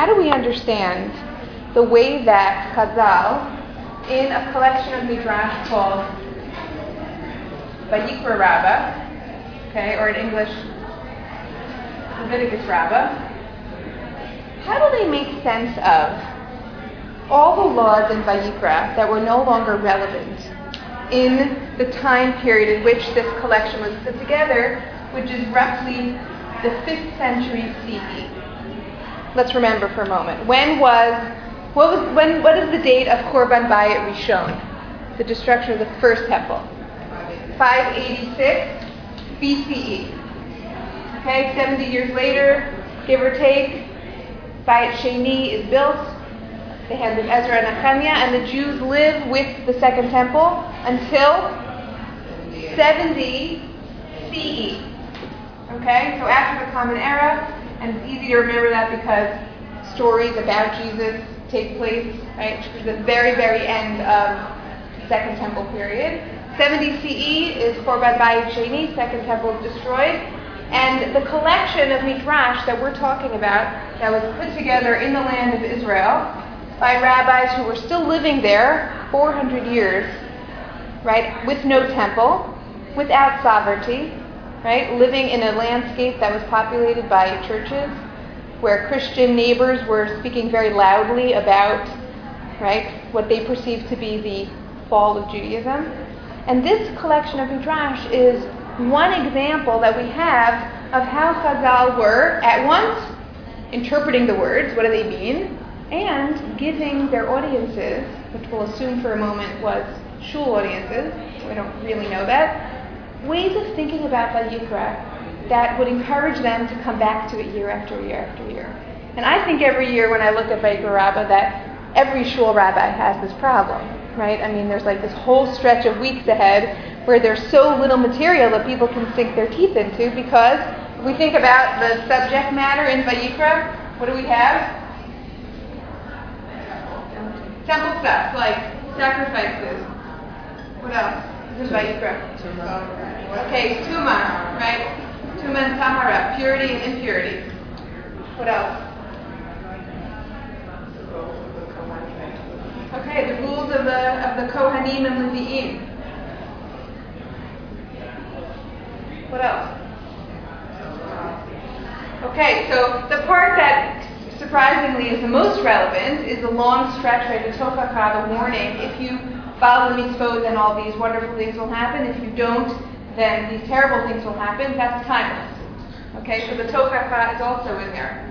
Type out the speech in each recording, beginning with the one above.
how do we understand the way that Chazal, in a collection of midrash called Vayikra Rabbah, okay, or in English, Leviticus Rabbah, how do they make sense of all the laws in Vayikra that were no longer relevant in the time period in which this collection was put together, which is roughly the 5th century CE? Let's remember for a moment. When was what was when what is the date of Churban Bayit Rishon? The destruction of the first temple. 586 BCE. Okay, 70 years later, give or take, Bayit Sheni is built, the hands of Ezra and Nehemiah, and the Jews live with the Second Temple until 70 CE. Okay, so after the Common Era, and it's easy to remember that because stories about Jesus take place right to the very, very end of the Second Temple period. 70 CE is Churban Bayit Sheni, Second Temple destroyed. And the collection of midrash that we're talking about that was put together in the land of Israel by rabbis who were still living there 400 years, right, with no temple, without sovereignty, right, living in a landscape that was populated by churches, where Christian neighbors were speaking very loudly about, right, what they perceived to be the fall of Judaism. And this collection of midrash is one example that we have of how Chazal were at once interpreting the words, what do they mean, and giving their audiences, which we'll assume for a moment was shul audiences, we don't really know that, ways of thinking about Vayikra that would encourage them to come back to it year after year after year. And I think every year when I look at Vayikra Rabbah that every shul rabbi has this problem, right? I mean, there's like this whole stretch of weeks ahead where there's so little material that people can sink their teeth into because we think about the subject matter in Vayikra, what do we have? Temple stuff, like sacrifices. What else? Okay, Tuma, right? Tuma and Tahara, purity and impurity. What else? Okay, the rules of the of the Kohanim and Levi'im. What else? Okay, so the part that surprisingly is the most relevant is the long stretch right, the Tochacha, the warning. If you follow the mitzvot, then all these wonderful things will happen. If you don't, then these terrible things will happen. That's timeless. Okay, so the Tochacha is also in there.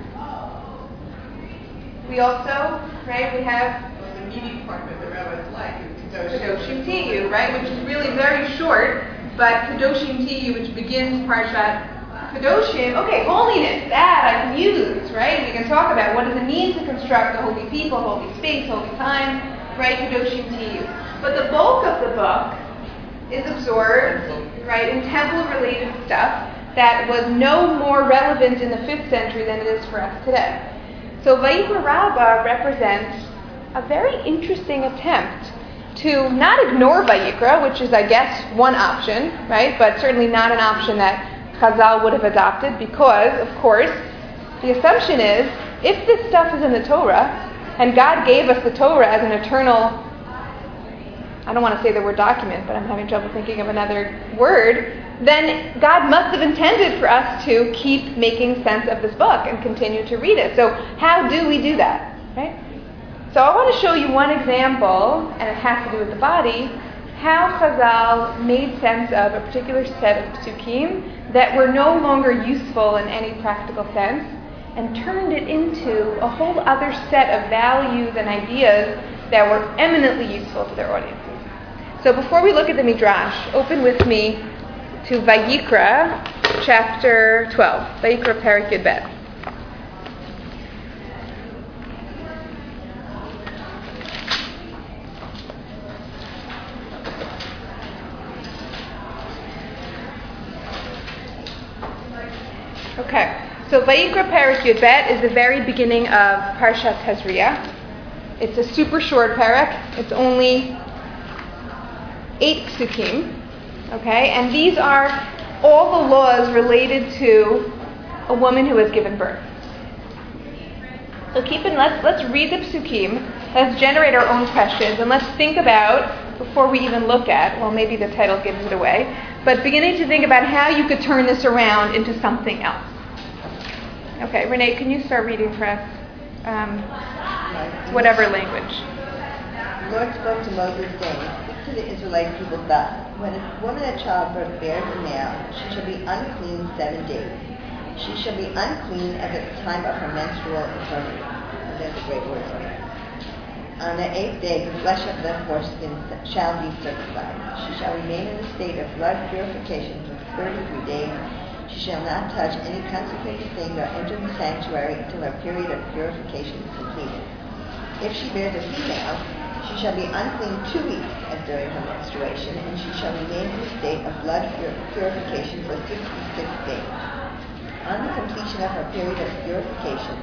We also, right, we have the meaty part of the rabbis life is Kedoshim right, which is really very short, but Kedoshim Tihyu, which begins Parshat Kedoshim, okay, holiness, that I can use, right? We can talk about what does it mean to construct a holy people, holy space, holy time, right? Kedoshim Tihyu. But the bulk of the book is absorbed, right, in temple-related stuff that was no more relevant in the 5th century than it is for us today. So Vayikra represents a very interesting attempt to not ignore Vayikra, which is, I guess, one option, right? But certainly not an option that Chazal would have adopted because, of course, the assumption is if this stuff is in the Torah, and God gave us the Torah as an eternal, I don't want to say the word document, but I'm having trouble thinking of another word, then God must have intended for us to keep making sense of this book and continue to read it. So, how do we do that? Right? So, I want to show you one example, and it has to do with the body, how Chazal made sense of a particular set of psukim that were no longer useful in any practical sense and turned it into a whole other set of values and ideas that were eminently useful to their audiences. So before we look at the Midrash, open with me to Vayikra, chapter 12. Vayikra Perek Bet. Okay, so Vayikra Perek Yud Bet is the very beginning of Parshat Tazria. It's a super short perek. It's only eight psukim. Okay, and these are all the laws related to a woman who has given birth. So keep in let's let's read the psukim. Let's generate our own questions and let's think about before we even look at. Well, maybe the title gives it away, but beginning to think about how you could turn this around into something else. Okay, Renee, can you start reading for us? Um, whatever language. The Lord spoke to Moses, saying, to the Israelite people thus When a woman at childbirth bears a male, she shall be unclean seven days. She shall be unclean at the time of her menstrual infirmity. That's a great word. On the eighth day, the flesh of the foreskin shall be circumcised. She shall remain in a state of blood purification for 33 days. She shall not touch any consecrated thing nor enter the sanctuary until her period of purification is completed. If she bears a female, she shall be unclean two weeks as during her menstruation, and she shall remain in a state of blood purification for 66 days on the completion of her period of purification,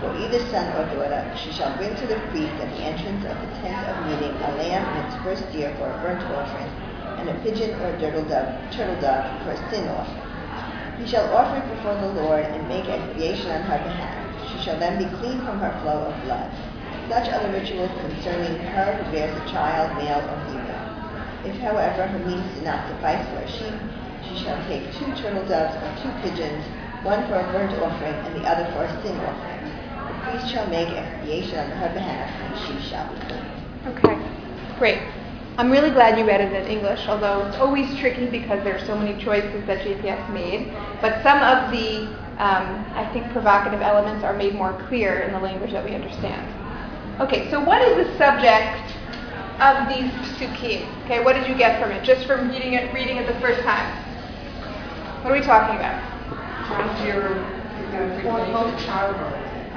for either son or daughter, she shall bring to the priest at the entrance of the tent of meeting a lamb in its first year for a burnt offering, and a pigeon or a turtle dove, turtle dove for a sin offering. He shall offer it before the Lord and make expiation on her behalf. She shall then be clean from her flow of blood. Such are the rituals concerning her who bears a child, male or female. If, however, her means do not suffice for a sheep, she shall take two turtle doves or two pigeons one for a burnt offering and the other for a sin offering. The priest shall make expiation on her behalf, and she shall be clean. Okay, great. I'm really glad you read it in English, although it's always tricky because there are so many choices that JPS made. But some of the, um, I think, provocative elements are made more clear in the language that we understand. Okay, so what is the subject of these psukim? Okay, what did you get from it, just from reading it, reading it the first time? What are we talking about?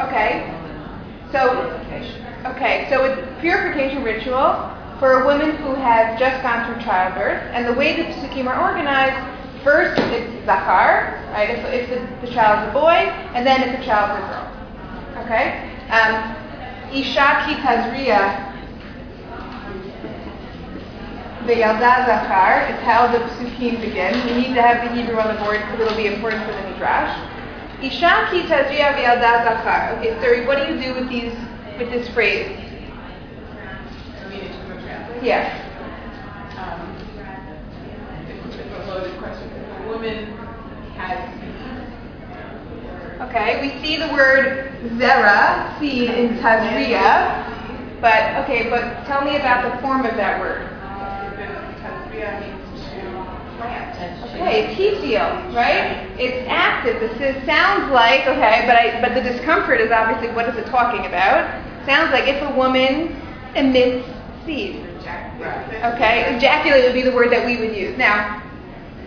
Okay. So, okay, so it's purification ritual for a woman who has just gone through childbirth, and the way the psukim are organized, first it's zakar, right? If, if the, the is a boy, and then if the child's a girl. Okay. Um, Isha ki tazriya Veyalda Zachar is how the psukim begin. We need to have the Hebrew on the board because it'll be important for the Midrash. Isha ki tazria v'yalda Zachar. Okay, Suri, what do you do with these with this phrase? Yes. Um, it's a loaded question. If a woman has Okay, we see the word zera seed in tazria, but okay, but tell me about the form of that word. Okay, tefil, right? It's active. This sounds like okay, but I but the discomfort is obviously what is it talking about? Sounds like if a woman emits seed. Okay, ejaculate would be the word that we would use. Now,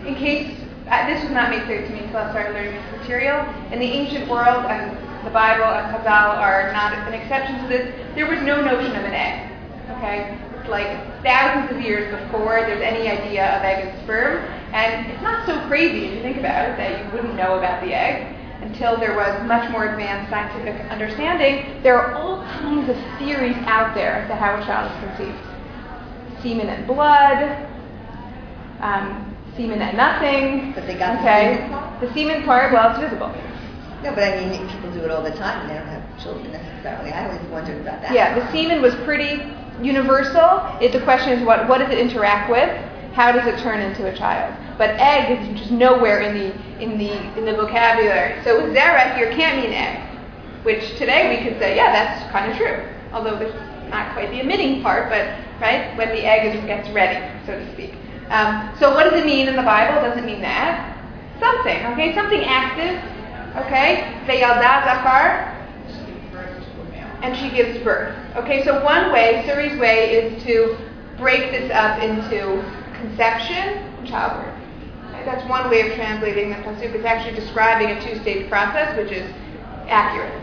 in case uh, this was not made clear to me until I started learning this material, in the ancient world and the Bible and Chazal are not an exception to this. There was no notion of an egg. Okay, It's like thousands of years before there's any idea of egg and sperm. And it's not so crazy if you think about it that you wouldn't know about the egg until there was much more advanced scientific understanding. There are all kinds of theories out there as to how a child is conceived. Semen and blood, um, semen and nothing. But they got okay. the semen part? The semen part, well, it's visible. No, but I mean, people do it all the time and they don't have children necessarily. I always wondered about that. Yeah, the semen was pretty universal. It, the question is what, what does it interact with? How does it turn into a child? But egg is just nowhere in the in the in the vocabulary. So zera here can't mean egg, which today we could say, yeah, that's kind of true. Although there's not quite the emitting part, but right when the egg is, gets ready, so to speak. Um, so what does it mean in the Bible? Does it mean that? Something, okay, something active, okay. Veyalda zakar, and she gives birth. Okay, so one way, Suri's way, is to break this up into conception and childbirth. Okay, that's one way of translating the pasuk. It's actually describing a two-stage process, which is accurate.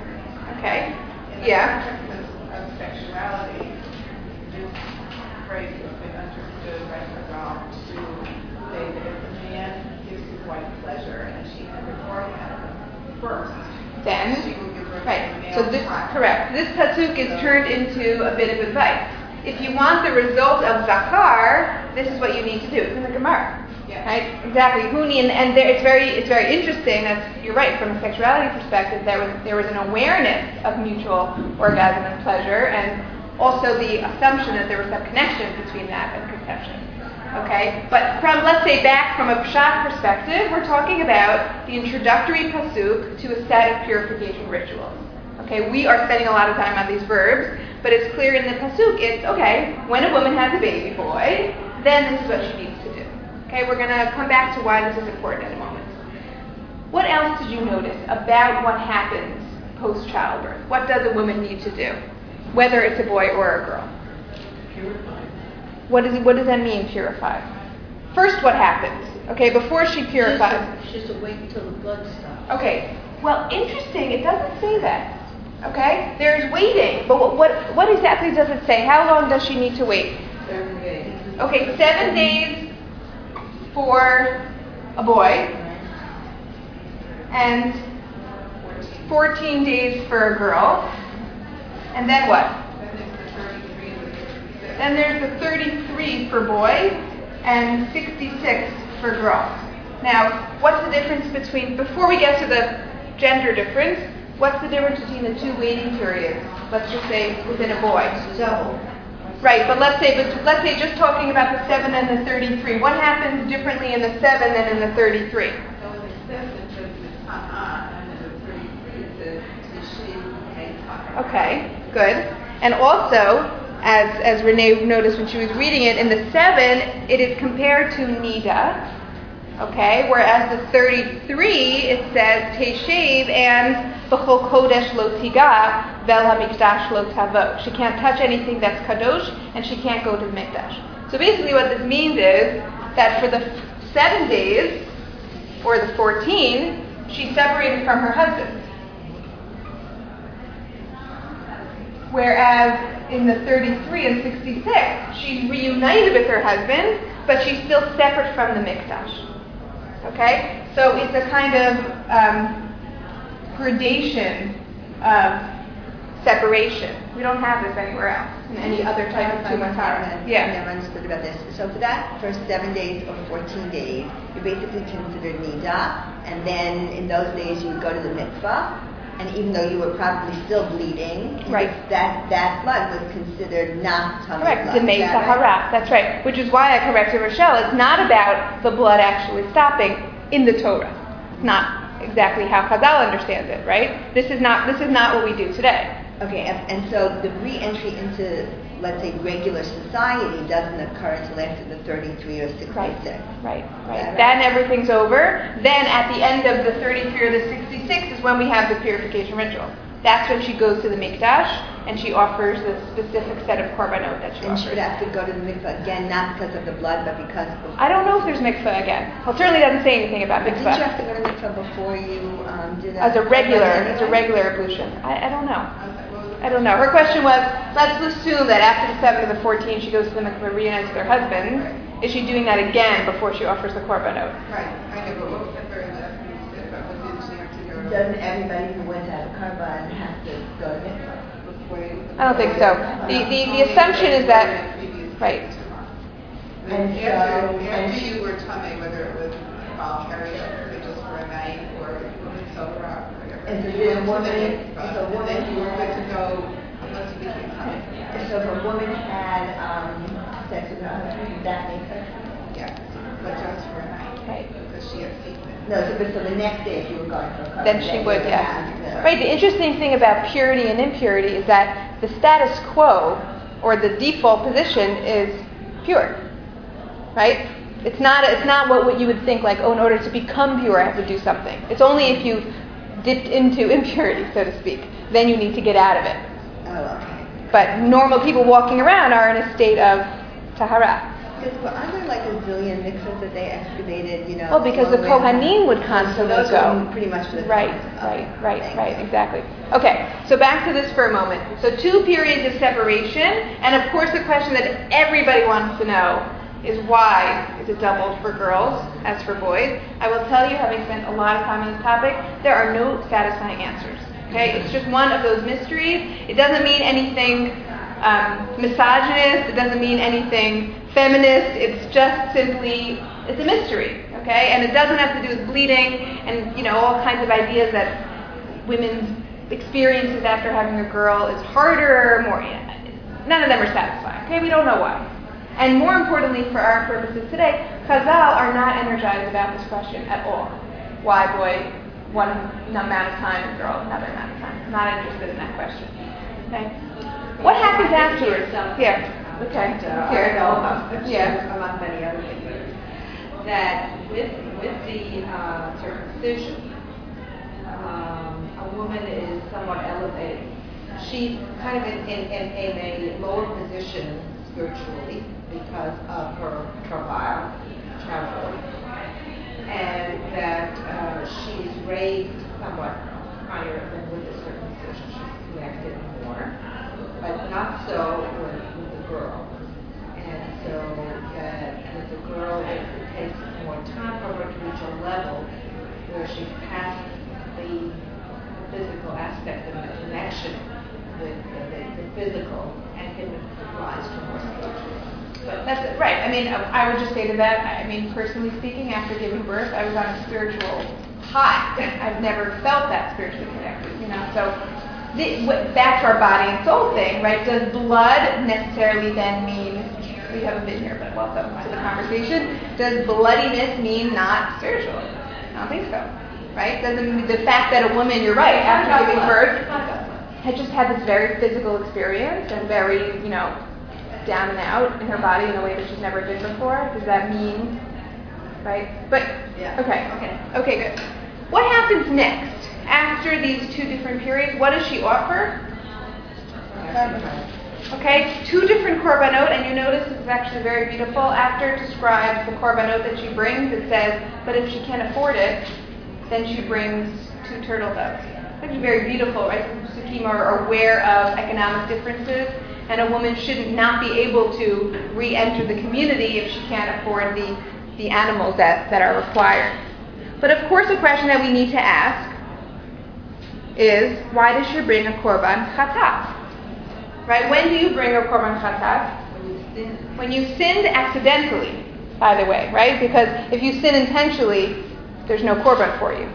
Okay, yeah. Of sexuality, this phrase has been understood by Chazal to say that if a man gives his wife pleasure and she an orgasm first, Then, she will give birth to right. So this correct. This pasuk is turned into a bit of advice. If you want the result of zakar, this is what you need to do. It's in the Gemara. Yeah. Right? Exactly. Huni, and, and there, it's very it's very interesting. That's you're right. From a sexuality perspective, there was there was an awareness of mutual orgasm and pleasure, and also the assumption that there was some connection between that and conception. Okay, but from let's say back from a pshat perspective, we're talking about the introductory pasuk to a set of purification rituals. Okay, we are spending a lot of time on these verbs, but it's clear in the pasuk. It's okay when a woman has a baby boy, then this is what she needs to do. Okay, we're going to come back to why this is important in a moment. What else did you notice about what happens post childbirth? What does a woman need to do, whether it's a boy or a girl? What, is, what does that mean, purify? First, what happens? Okay, before she purifies. She has to wait until the blood stops. Okay, well, interesting. It doesn't say that. Okay, there's waiting, but what, what, what exactly does it say? How long does she need to wait? Seven days. Okay, seven days for a boy, and 14 days for a girl, and then what? Then there's the 33 and the 66. Then there's the 33 for boys and 66 for girls. Now, what's the difference between, before we get to the gender difference, what's the difference between the two waiting periods? Let's just say within a boy. Double. Right, but let's say, but let's say just talking about the 7 and the 33. What happens differently in the 7 than in the 33? So in the seven, it says it's ta'an, uh, uh, and in the 33, it says tishin and ta'an. Okay, good. And also, as, as Renee noticed when she was reading it, in the 7, it is compared to Nida. Okay, whereas the 33, it says Teshev and B'chol Kodesh lo tiga, vel hamikdash lo tavo. She can't touch anything that's kadosh, and she can't go to the mikdash. So basically what this means is that for the 7 days, or the 14, she's separated from her husband. Whereas in the 33 and 66, she's reunited with her husband, but she's still separate from the mikdash. Okay? So it's a kind of um, gradation of separation. We don't have this anywhere else in any other type of tumatara. Yeah. never understood about this. So for that first seven days or 14 days, you're basically considered nida, and then in those days you would go to the mikvah, and even though you were probably still bleeding, Right. that that blood was considered not tummy Correct, blood. Demei that right? Sahara. That's right. Which is why I corrected Rochelle. It's not about the blood actually stopping in the Torah. It's not exactly how Chazal understands it, right? This is not this is not what we do today. Okay, and, and so the re-entry into, let's say, regular society doesn't occur until after the 33 or 66. Right, right, right. right. Then everything's over. Then at the end of the 33 or the 66 is when we have the purification ritual. That's when she goes to the mikdash and she offers the specific set of korbanot that she And she would have to go to the mikvah again, not because of the blood, but because of... I don't know if there's mikvah again. Well, certainly doesn't say anything about But did you have to go to mikvah before you um, did as a regular, as a regular ablution. I, I don't know. I was like, well, I don't know. Her question was, let's assume that after the 7 to the 14 she goes to the mikvah, reunites with her husband. Is she doing that again before she offers the korbanot? Right, I know, but what was the very last thing you said about what did to go? Doesn't everybody who went to have a korban have to go to mikvah? I don't think so. The, the, the assumption is that, right. And And after, so- after you were tummy, whether it was voluntary or just for a night or sober or whatever. And so you then went woman- if a woman you were good had- to go unless you became tummy. And so if a woman had um, sex with her husband, that makes her Yes, but just for a night. Right. Because she had sickness. No, so, but so the next day if you were going for a korban, Then she would, yes. have Right, the interesting thing about purity and impurity is that the status quo, or the default position, is pure. Right? It's not, it's not what, what you would think, like, oh, in order to become pure, I have to do something. It's only if you've dipped into impurity, so to speak. Then you need to get out of it. Oh, okay. But normal people walking around are in a state of tahara. Because well, aren't there like a zillion mikvahs that they excavated, you know? Well, because the? Kohanim would So constantly those go. pretty much the Right, right, Okay, right, right, exactly. Okay, so back to this for a moment. So two periods of separation, and of course the question that everybody wants to know is why is it doubled for girls as for boys? I will tell you, having spent a lot of time on this topic, there are no satisfying answers. Okay, it's just one of those mysteries. It doesn't mean anything um, misogynist. It doesn't mean anything feminist. It's just simply it's a mystery, okay? And it doesn't have to do with bleeding and you know all kinds of ideas that women's experiences after having a girl is harder, more. None of them are satisfying. Okay, we don't know why. And more importantly, for our purposes today, Chazal are not energized about this question at all. Why boy one amount of time, girl another amount of time? Not interested in that question. Okay. What happens afterwards? Yeah. Okay. Here. Yeah. among many other things, that with with the uh, circumcision, um, a woman is somewhat elevated. She's kind of in, in, in, in a lower position spiritually because of her travail, childbirth, and that uh, she's raised somewhat higher than with the circumcision. She's connected more, but not so with, with the girl. And so that with the girl, it takes more time for her to reach a level where she's past the physical aspect of the connection with the, the, the physical and can rise to more spiritual. That's it, right. I mean, I would just say to that. I mean, personally speaking, after giving birth, I was on a spiritual high. I've never felt that spiritually connected. You know, so the, what, back to our body and soul thing, right? Does blood necessarily then mean? We haven't been here, but welcome to the conversation. Does bloodiness mean not spiritual? I don't think so. Right? Doesn't the fact that a woman, you're right, after giving birth, had just had this very physical experience and very, you know, down and out in her body in a way that she's never been before. Does that mean, right? But Yeah. okay, okay, okay, good. What happens next after these two different periods? What does she offer? Okay, two different korbanot, and you notice this is actually very beautiful. After it describes the korbanot that she brings, it says, but if she can't afford it, then she brings two turtle doves. It's actually very beautiful, right? Psukim are aware of economic differences, and a woman shouldn't not be able to re-enter the community if she can't afford the, the animals that, that are required. But of course, a question that we need to ask is, why does she bring a korban chatat? Right? When do you bring a korban chatat? when you sin, sinned accidentally, by the way, right? Because if you sin intentionally, there's no korban for you.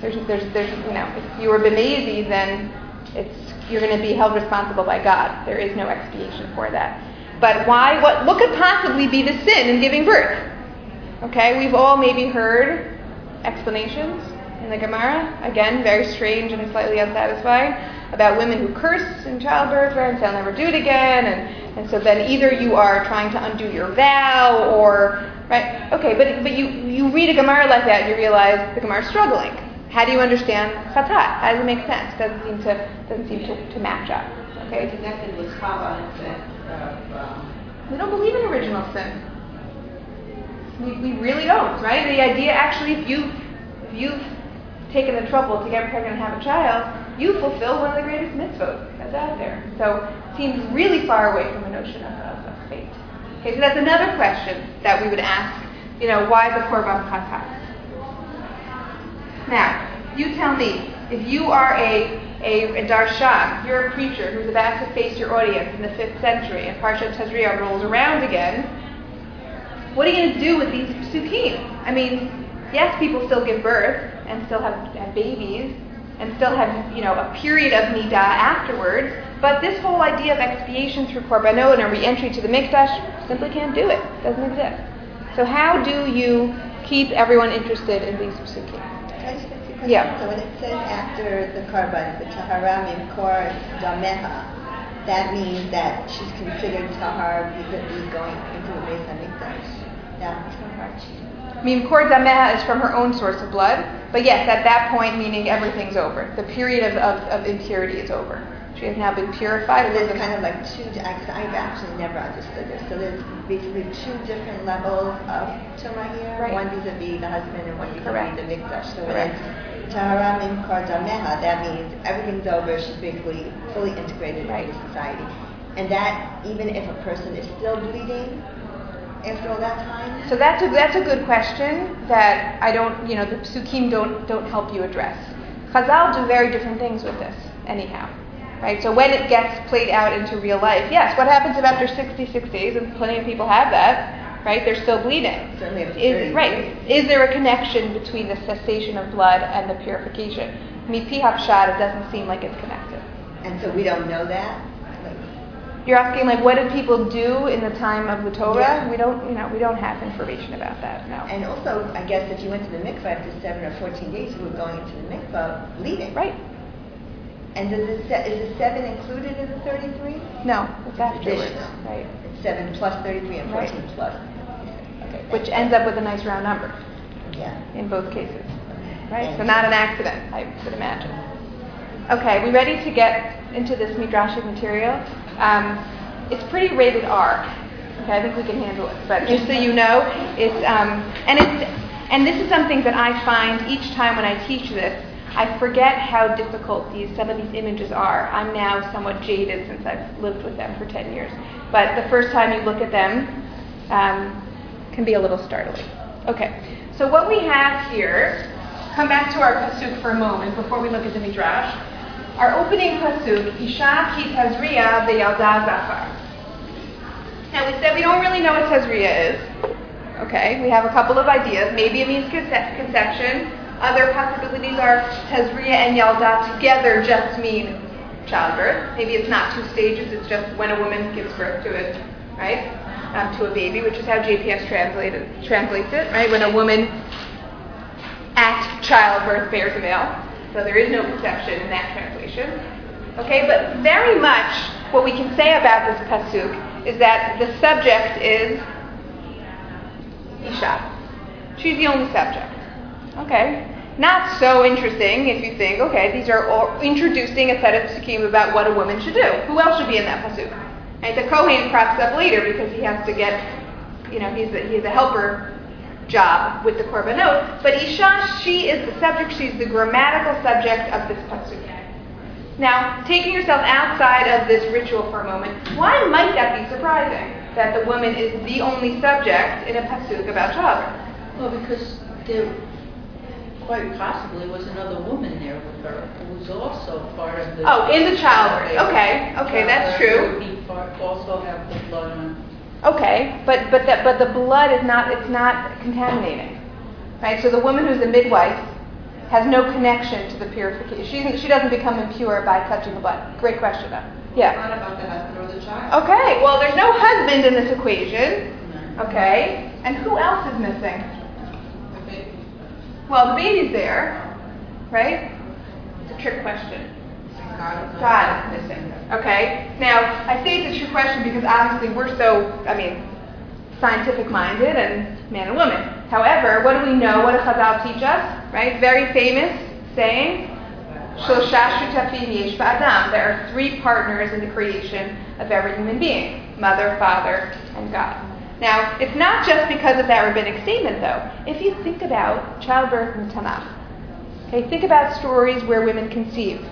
There's, there's, there's, you know, if you were bemezi, then it's you're going to be held responsible by God. There is no expiation for that. But why? What? What could possibly be the sin in giving birth? Okay, we've all maybe heard explanations in the Gemara. Again, very strange and slightly unsatisfying about women who curse in childbirth and say, I'll never do it again. And, and so then either you are trying to undo your vow or, right? Okay, but, but you, you read a Gemara like that and you realize the Gemara is struggling. How do you understand chatat? How does it make sense? Doesn't seem to, doesn't seem to, to match up. okay, connected with Chava in sense of, um, We don't believe in original sin. We, we really don't, right? The idea actually, if you if you've taken the trouble to get pregnant and have a child, you fulfill one of the greatest mitzvot that's out there. So it seems really far away from the notion of, of, of fate. Okay, so that's another question that we would ask. You know, why the korban chatat? Now, you tell me, if you are a, a, a darshan, you're a preacher who's about to face your audience in the 5th century, and Parshat Tazria rolls around again, what are you going to do with these psukim? I mean, yes, people still give birth and still have, have babies and still have, you know, a period of nidah afterwards, but this whole idea of expiation through korbanot and a re-entry to the mikdash simply can't do it. It doesn't exist. So how do you keep everyone interested in these psukim? Question? Yeah. So when it says after the korban, the tahara mimkor dameha, that means that she's considered tahar vis-a-vis going into the Beis Hamikdash. That's correct. Mimkor dameha is from her own source of blood, but yes, at that point, meaning everything's over. The period of, of, of impurity is over. She has now been purified. So there's kind of like two, I've I've actually never understood this. So there's basically two different levels of Tumah here. Right. One vis-a-vis the husband and one vis-a-vis the Mikdash. So when Correct. it's Tahara Mimkor Dameha, that means everything's over. She's basically fully integrated Right. into society. And that even if a person is still bleeding after all that time? So that's a, that's a good question that I don't, you know, the psukim don't, don't help you address. Chazal do very different things with this, anyhow. Right? So when it gets played out into real life, yes, what happens if after 66 days, and plenty of people have that, right? They're still bleeding. Certainly Is, right. Is there a connection between the cessation of blood and the purification? I mean, Pihapshad, it doesn't seem like it's connected. And so we don't know that? You're asking like what did people do in the time of the Torah? Yeah. We don't, you know, we don't have information about that. No. And also, I guess if you went to the mikvah after seven or 14 days, you were going into the mikvah bleeding. right? And does the se- is the seven included in the 33? No, it's afterwards. Additional. Right. It's seven plus 33 and Right. 14 plus. Okay. Which ends up with a nice round number Yeah. in both cases. Right? So not an accident, I would imagine. Okay, we ready to get into this midrashic material? Um, it's pretty rated R. Okay, I think we can handle it. But just so you know, it's um, and it's and this is something that I find each time when I teach this. I forget how difficult these some of these images are. I'm now somewhat jaded since I've lived with them for 10 years. But the first time you look at them um, can be a little startling. Okay, so what we have here, come back to our pasuk for a moment before we look at the midrash. Our opening pasuk, Isha ki Tazria v'yalda zachar. Now we said we don't really know what Tazria is. Okay, we have a couple of ideas. Maybe it means conce- conception. Other possibilities are Tazria and Yalda together just mean childbirth. Maybe it's not two stages, it's just when a woman gives birth to it, right? Um, to a baby, which is how JPS translated, translates it, right? When a woman at childbirth bears a male. So there is no conception in that translation. Okay, but very much what we can say about this pasuk is that the subject is Isha. She's the only subject. Okay. Not so interesting if you think, okay, these are all introducing a set of psukim about what a woman should do. Who else should be in that pasuk? Right? The Kohen crops up later because he has to get, you know, he's a, he's a helper job with the korbanot. But Isha, she is the subject. She's the grammatical subject of this pasuk. Now, taking yourself outside of this ritual for a moment, why might that be surprising? That the woman is the only subject in a pasuk about childbirth. Well, because there quite possibly was another woman there with her who was also part of the. Oh, in the childbirth. Okay, okay, that's true. Childbirth would be part, also have the blood on. Okay, but but that but the blood is not it's not contaminating, right? So the woman who's the midwife has no connection to the purification. She she doesn't become impure by touching the blood. Great question, though. Yeah. Not about the husband or the child. Okay. Well, there's no husband in this equation. Okay. And who else is missing? The baby. Well, the baby's there, right? It's a trick question. God is not- God is missing. Okay. Now, I say it's a trick question because obviously we're so, I mean, scientific minded and man and woman. However, what do we know? What does Chazal teach us? Right? Very famous saying, Shlosha shutafim yesh ba'adam. There are three partners in the creation of every human being mother, father, and God. Now, it's not just because of that rabbinic statement, though. If you think about childbirth in Tanakh, okay, think about stories where women conceive.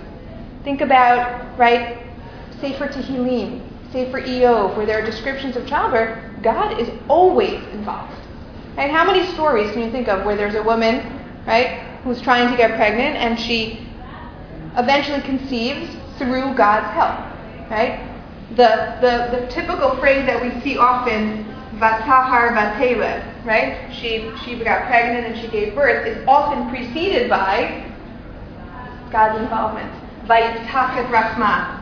Think about, right, Sefer Tehillim, Sefer Eov, where there are descriptions of childbirth. God is always involved. Right? How many stories can you think of where there's a woman, right, who's trying to get pregnant and she eventually conceives through God's help, right? The, the, the typical phrase that we see often, vatahar vateled, right? She, she got pregnant and she gave birth, is often preceded by God's involvement. Vayiftach et rachma,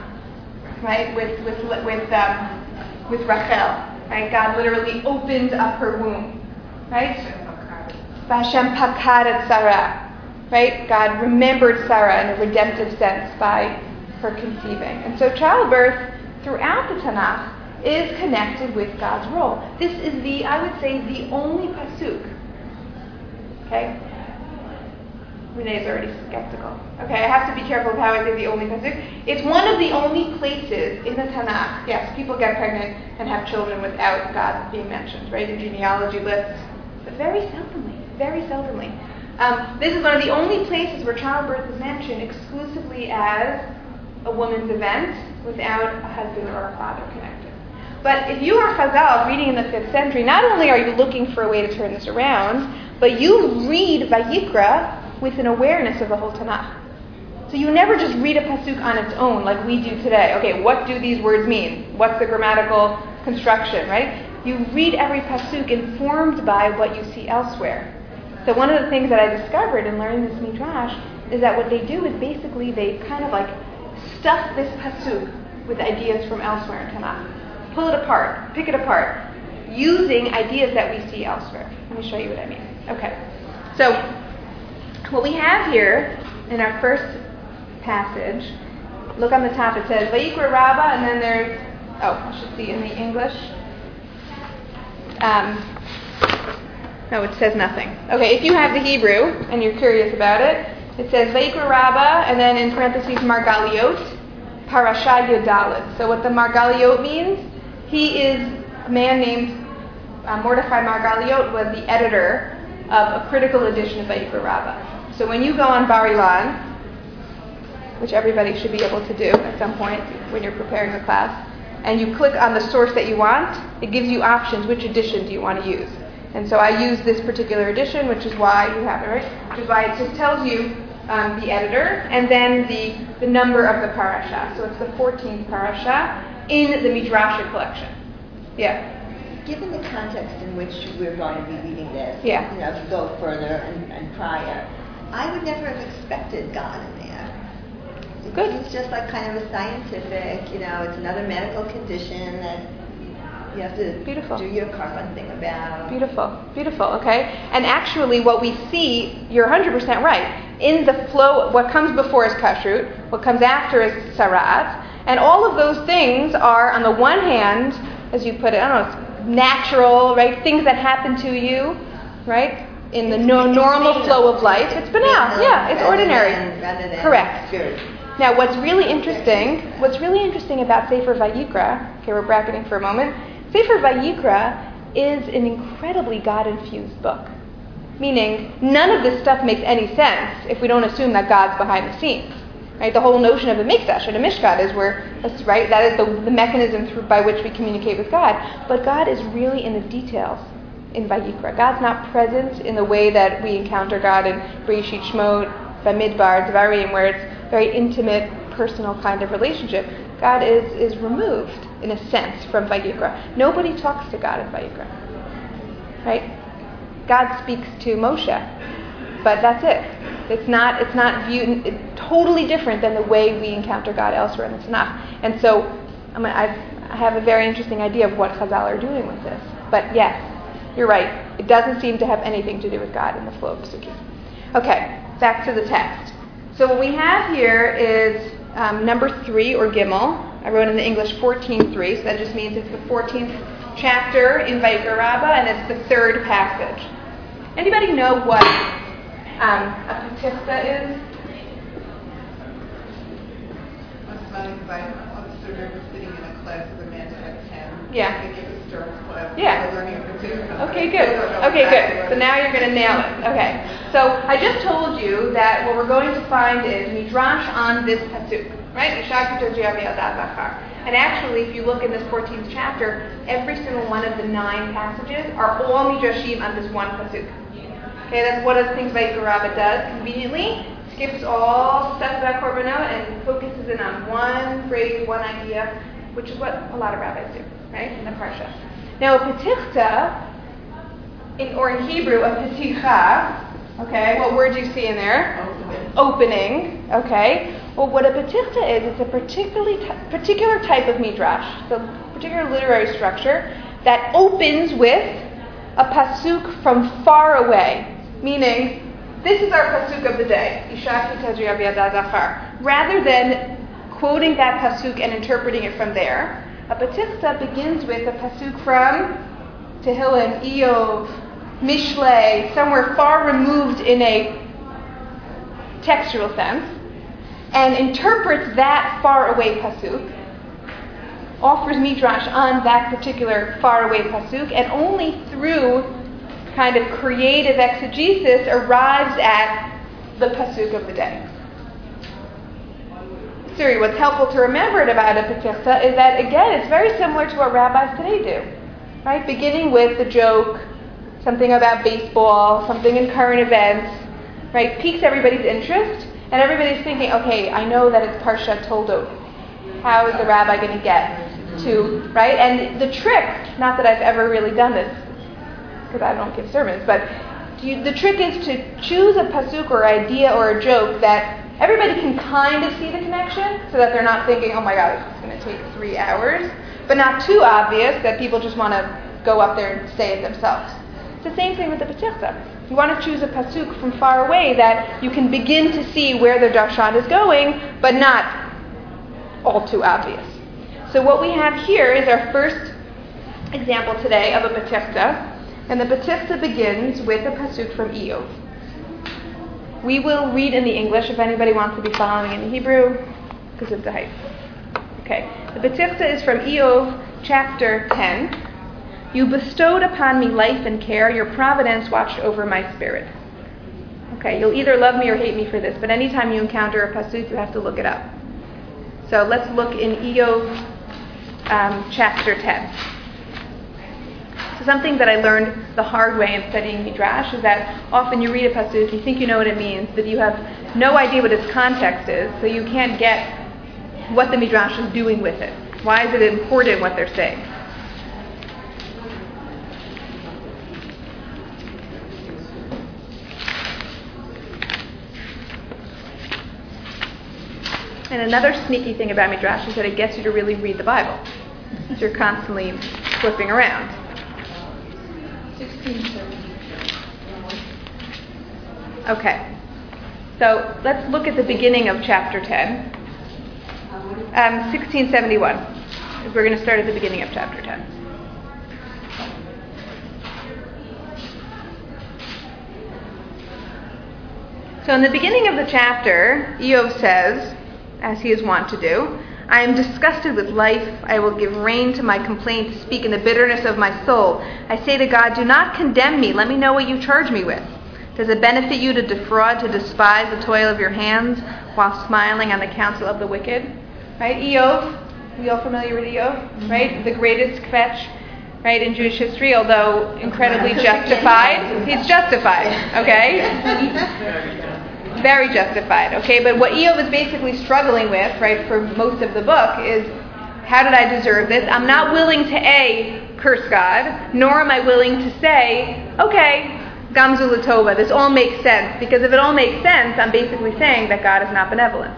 right? With, with, with, um, with Rachel, right? God literally opened up her womb, right? Vashem pakad et Sarah, right? God remembered Sarah in a redemptive sense by her conceiving. And so childbirth throughout the Tanakh is connected with God's role. This is the, I would say, the only pasuk. Okay? Renee's already skeptical. Okay, I have to be careful of how I say the only pasuk. It's one of the only places in the Tanakh. Yes, people get pregnant and have children without God being mentioned, right? In genealogy lists, but very seldomly, very seldomly. Um, this is one of the only places where childbirth is mentioned exclusively as a woman's event without a husband or a father connected. But if you are Chazal reading in the 5th century, not only are you looking for a way to turn this around, but you read Vayikra with an awareness of the whole Tanakh. So you never just read a pasuk on its own like we do today. Okay, what do these words mean? What's the grammatical construction, right? You read every pasuk informed by what you see elsewhere. So one of the things that I discovered in learning this midrash is that what they do is basically they kind of like stuff this pasuk with ideas from elsewhere in Tanakh. Pull it apart, pick it apart, using ideas that we see elsewhere. Let me show you what I mean. Okay. So what we have here in our first passage, look on the top, it says Vayikra Rabbah, and then there's, oh, I should see in the English. Um, no, it says nothing. Okay, if you have the Hebrew and you're curious about it, it says Vayikra Rabbah, and then in parentheses Margaliot, Parasha Yud Dalet. So what the Margaliot means, he is a man named uh, Mordechai Margaliot was the editor of a critical edition of Vayikra Rabbah. So when you go on Bar Ilan, which everybody should be able to do at some point when you're preparing a class, and you click on the source that you want, it gives you options. Which edition do you want to use? And so I use this particular edition, which is why you have it, right? Which is why it just tells you um, the editor and then the, the number of the parasha. So it's the 14th parasha in the Midrasha collection. Yeah. Given the context in which we're going to be reading this, Yeah. you know, if you go further and, and prior, I would never have expected God in there. It Good. seems just like kind of a scientific, you know, it's another medical condition that you have to Beautiful. do your Korban thing about. Beautiful, beautiful, okay? And actually, what we see, you're 100% right. In the flow, what comes before is kashrut, what comes after is tzara'at, and all of those things are, on the one hand, as you put it, I don't know, it's natural, right? Things that happen to you, right? In the no, normal flow of life. It's banal, yeah, it's ordinary. than- rather than Correct. Now, what's really interesting, what's really interesting about Sefer Vayikra, okay, we're bracketing for a moment. Sefer Vayikra is an incredibly God-infused book. Meaning, none of this stuff makes any sense if we don't assume that God's behind the scenes. Right? The whole notion of a mikdash and a mishkan is where, right, that is the, the mechanism through, by which we communicate with God. But God is really in the details in Vayikra. God's not present in the way that we encounter God in Bereshit Shmot, Bamidbar, Devarim, where it's very intimate, personal kind of relationship. God is, is removed, in a sense, from Vayikra. Nobody talks to God in Vayikra. Right? God speaks to Moshe, but that's it. It's not, it's not viewed, totally different than the way we encounter God elsewhere in the Tanakh. And so I, mean, I have a very interesting idea of what Chazal are doing with this. But yes, you're right. It doesn't seem to have anything to do with God in the flow of Psukim. Okay, back to the text. So what we have here is um, number three, or Gimel. I wrote in the English 14.3, so that just means it's the 14th chapter in Vayikra and it's the third passage. Anybody know what um, a petichta is? What's funny is I once remember sitting in a class with a man who ten. Yeah. I think it was Sterling class. Yeah. We were learning for two. Okay, good. Okay, good. So now you're going to nail it. Okay. So I just told you that what we're going to find is midrash on this pasuk, right? And actually, if you look in this 14th chapter, every single one of the nine passages are all midrashim on this one pasuk. Okay, that's one of the things Vayikra Rabbah does conveniently. Skips all stuff about korbanot and focuses in on one phrase, one idea, which is what a lot of rabbis do, right, in the parsha. Now, a petichta, in, or in Hebrew, a peticha, okay, what word do you see in there? Opening. Opening, okay. Well, what a petichta is, it's a particularly t- particular type of midrash, so particular literary structure that opens with a pasuk from far away, meaning this is our pasuk of the day. Rather than quoting that pasuk and interpreting it from there, a petichta begins with a pasuk from Tehillim, Eov, Mishle, somewhere far removed in a textual sense, and interprets that far away pasuk, offers midrash on that particular far away pasuk, and only through kind of creative exegesis arrives at the pasuk of the day. Siri, what's helpful to remember about a petichta is that again it's very similar to what rabbis today do. Right? Beginning with the joke, something about baseball, something in current events, right? Piques everybody's interest, And everybody's thinking, okay, I know that it's Parshat Toldot. How is the rabbi going to get to, right? And the trick, not that I've ever really done this, because I don't give sermons, but you, the trick is to choose a pasuk or idea or a joke that everybody can kind of see the connection so that they're not thinking, oh my god, it's going to take three hours, but not too obvious that people just want to go up there and say it themselves. It's the same thing with the Petichta. You want to choose a pasuk from far away that you can begin to see where the darshan is going, but not all too obvious. So what we have here is our first example today of a Petichta, and the Petichta begins with a pasuk from Iyov. We will read in the English if anybody wants to be following in the Hebrew, because of the height. Okay, the Petichta is from Iyov chapter 10. You bestowed upon me life and care. Your providence watched over my spirit. Okay, you'll either love me or hate me for this, but anytime you encounter a pasuk, you have to look it up. So let's look in Iyov um, chapter 10. So something that I learned the hard way in studying Midrash is that often you read a pasuk, you think you know what it means, but you have no idea what its context is, so you can't get what the Midrash is doing with it. Why is it important what they're saying? And another sneaky thing about Midrash is that it gets you to really read the Bible. So you're constantly flipping around. 1670. Okay. So let's look at the beginning of chapter 10. Um, 1671. We're going to start at the beginning of chapter 10. So in the beginning of the chapter, Iyov says, as he is wont to do. I am disgusted with life. I will give rein to my complaint, speak in the bitterness of my soul. I say to God, Do not condemn me. Let me know what you charge me with. Does it benefit you to defraud, to despise the toil of your hands, while smiling on the counsel of the wicked? Right? Iyov, we all familiar with Iyov? Right? The greatest kvetch, right, in Jewish history, although incredibly justified. He's justified, okay? very justified, okay? But what Iyov is basically struggling with, right, for most of the book is how did I deserve this? I'm not willing to A, curse God, nor am I willing to say, okay, Gamzu Latova, this all makes sense. Because if it all makes sense, I'm basically saying that God is not benevolent.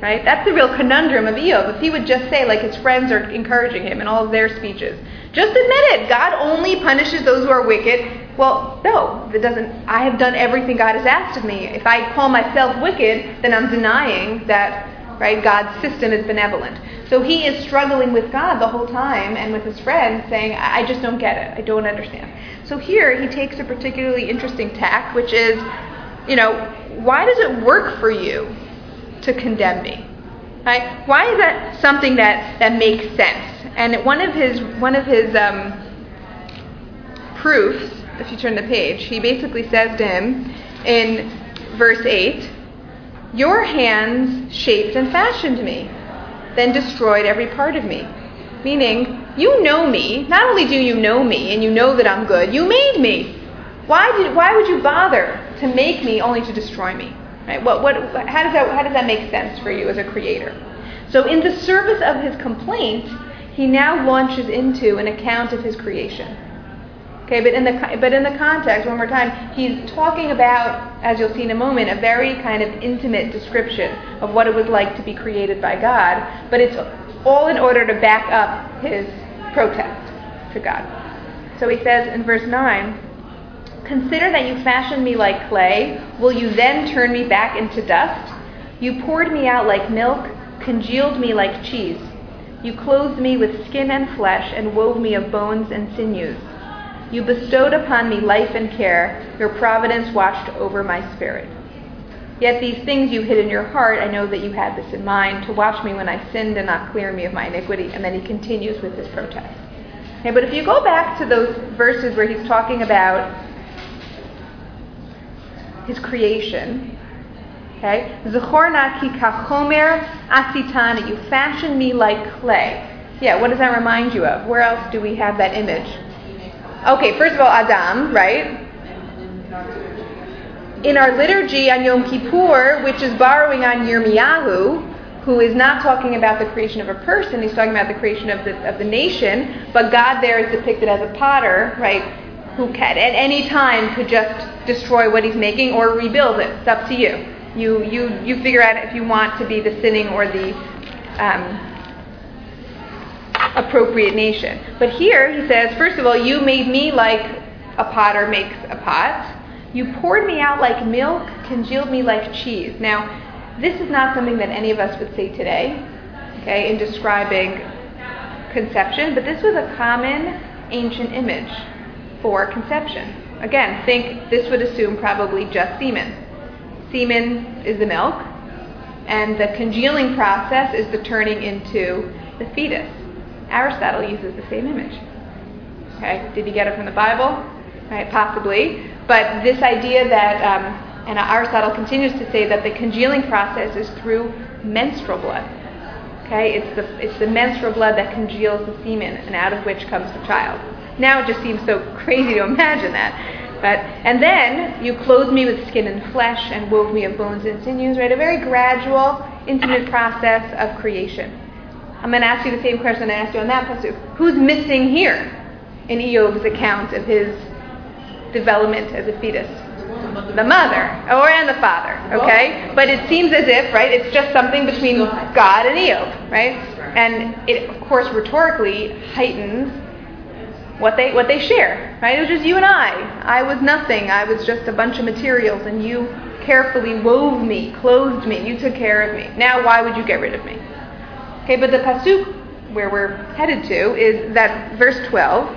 Right? That's the real conundrum of Iyov. If he would just say, like his friends are encouraging him in all of their speeches, just admit it. God only punishes those who are wicked. Well, no, that doesn't. I have done everything God has asked of me. If I call myself wicked, then I'm denying that, right? God's system is benevolent. So he is struggling with God the whole time and with his friends, saying, "I just don't get it. I don't understand." So here he takes a particularly interesting tack, which is, you know, why does it work for you to condemn me? Right? Why is that something that that makes sense? And one of his one of his um, proofs if you turn the page, he basically says to him in verse 8, Your hands shaped and fashioned me, then destroyed every part of me. Meaning, you know me. Not only do you know me and you know that I'm good, you made me. Why, did, why would you bother to make me only to destroy me? Right? What, what, how, does that, how does that make sense for you as a creator? So, in the service of his complaint, he now launches into an account of his creation. Okay, but in the but in the context, one more time, he's talking about, as you'll see in a moment, a very kind of intimate description of what it was like to be created by God. But it's all in order to back up his protest to God. So he says in verse nine. Consider that you fashioned me like clay. Will you then turn me back into dust? You poured me out like milk, congealed me like cheese. You clothed me with skin and flesh, and wove me of bones and sinews. You bestowed upon me life and care. Your providence watched over my spirit. Yet these things you hid in your heart, I know that you had this in mind, to watch me when I sinned and not clear me of my iniquity. And then he continues with his protest. Okay, but if you go back to those verses where he's talking about his creation, okay, Zechorna ki kachomer asitani, you fashioned me like clay. Yeah, what does that remind you of? Where else do we have that image? Okay, first of all, Adam, right? in our liturgy on Yom Kippur, which is borrowing on Yirmiyahu, who is not talking about the creation of a person, he's talking about the creation of the, of the nation, but God there is depicted as a potter, right, who can, at any time could just destroy what he's making or rebuild it. It's up to you. You, you, you figure out if you want to be the sinning or the um, appropriate nation. But here he says, first of all, you made me like a potter makes a pot. You poured me out like milk, congealed me like cheese. Now, this is not something that any of us would say today, okay, in describing conception, but this was a common ancient image for conception. Again, think this would assume probably just semen. Semen is the milk, and the congealing process is the turning into the fetus. Aristotle uses the same image. Okay, did he get it from the Bible? Right, possibly. But this idea that, um, and Aristotle continues to say that the congealing process is through menstrual blood. Okay, it's the it's the menstrual blood that congeals the semen, and out of which comes the child. Now it just seems so crazy to imagine that. But and then you clothed me with skin and flesh and wove me of bones and sinews, right? A very gradual, intimate process of creation. I'm going to ask you the same question I asked you on that pasuk. Who's missing here in Iyov's account of his development as a fetus? The mother, or and the father, okay? But it seems as if, right, it's just something between God and Eob, right? And it, of course, rhetorically heightens what they what they share, right? It was just you and I. I was nothing. I was just a bunch of materials, and you carefully wove me, clothed me. You took care of me. Now, why would you get rid of me? Okay, but the pasuk where we're headed to is that verse 12.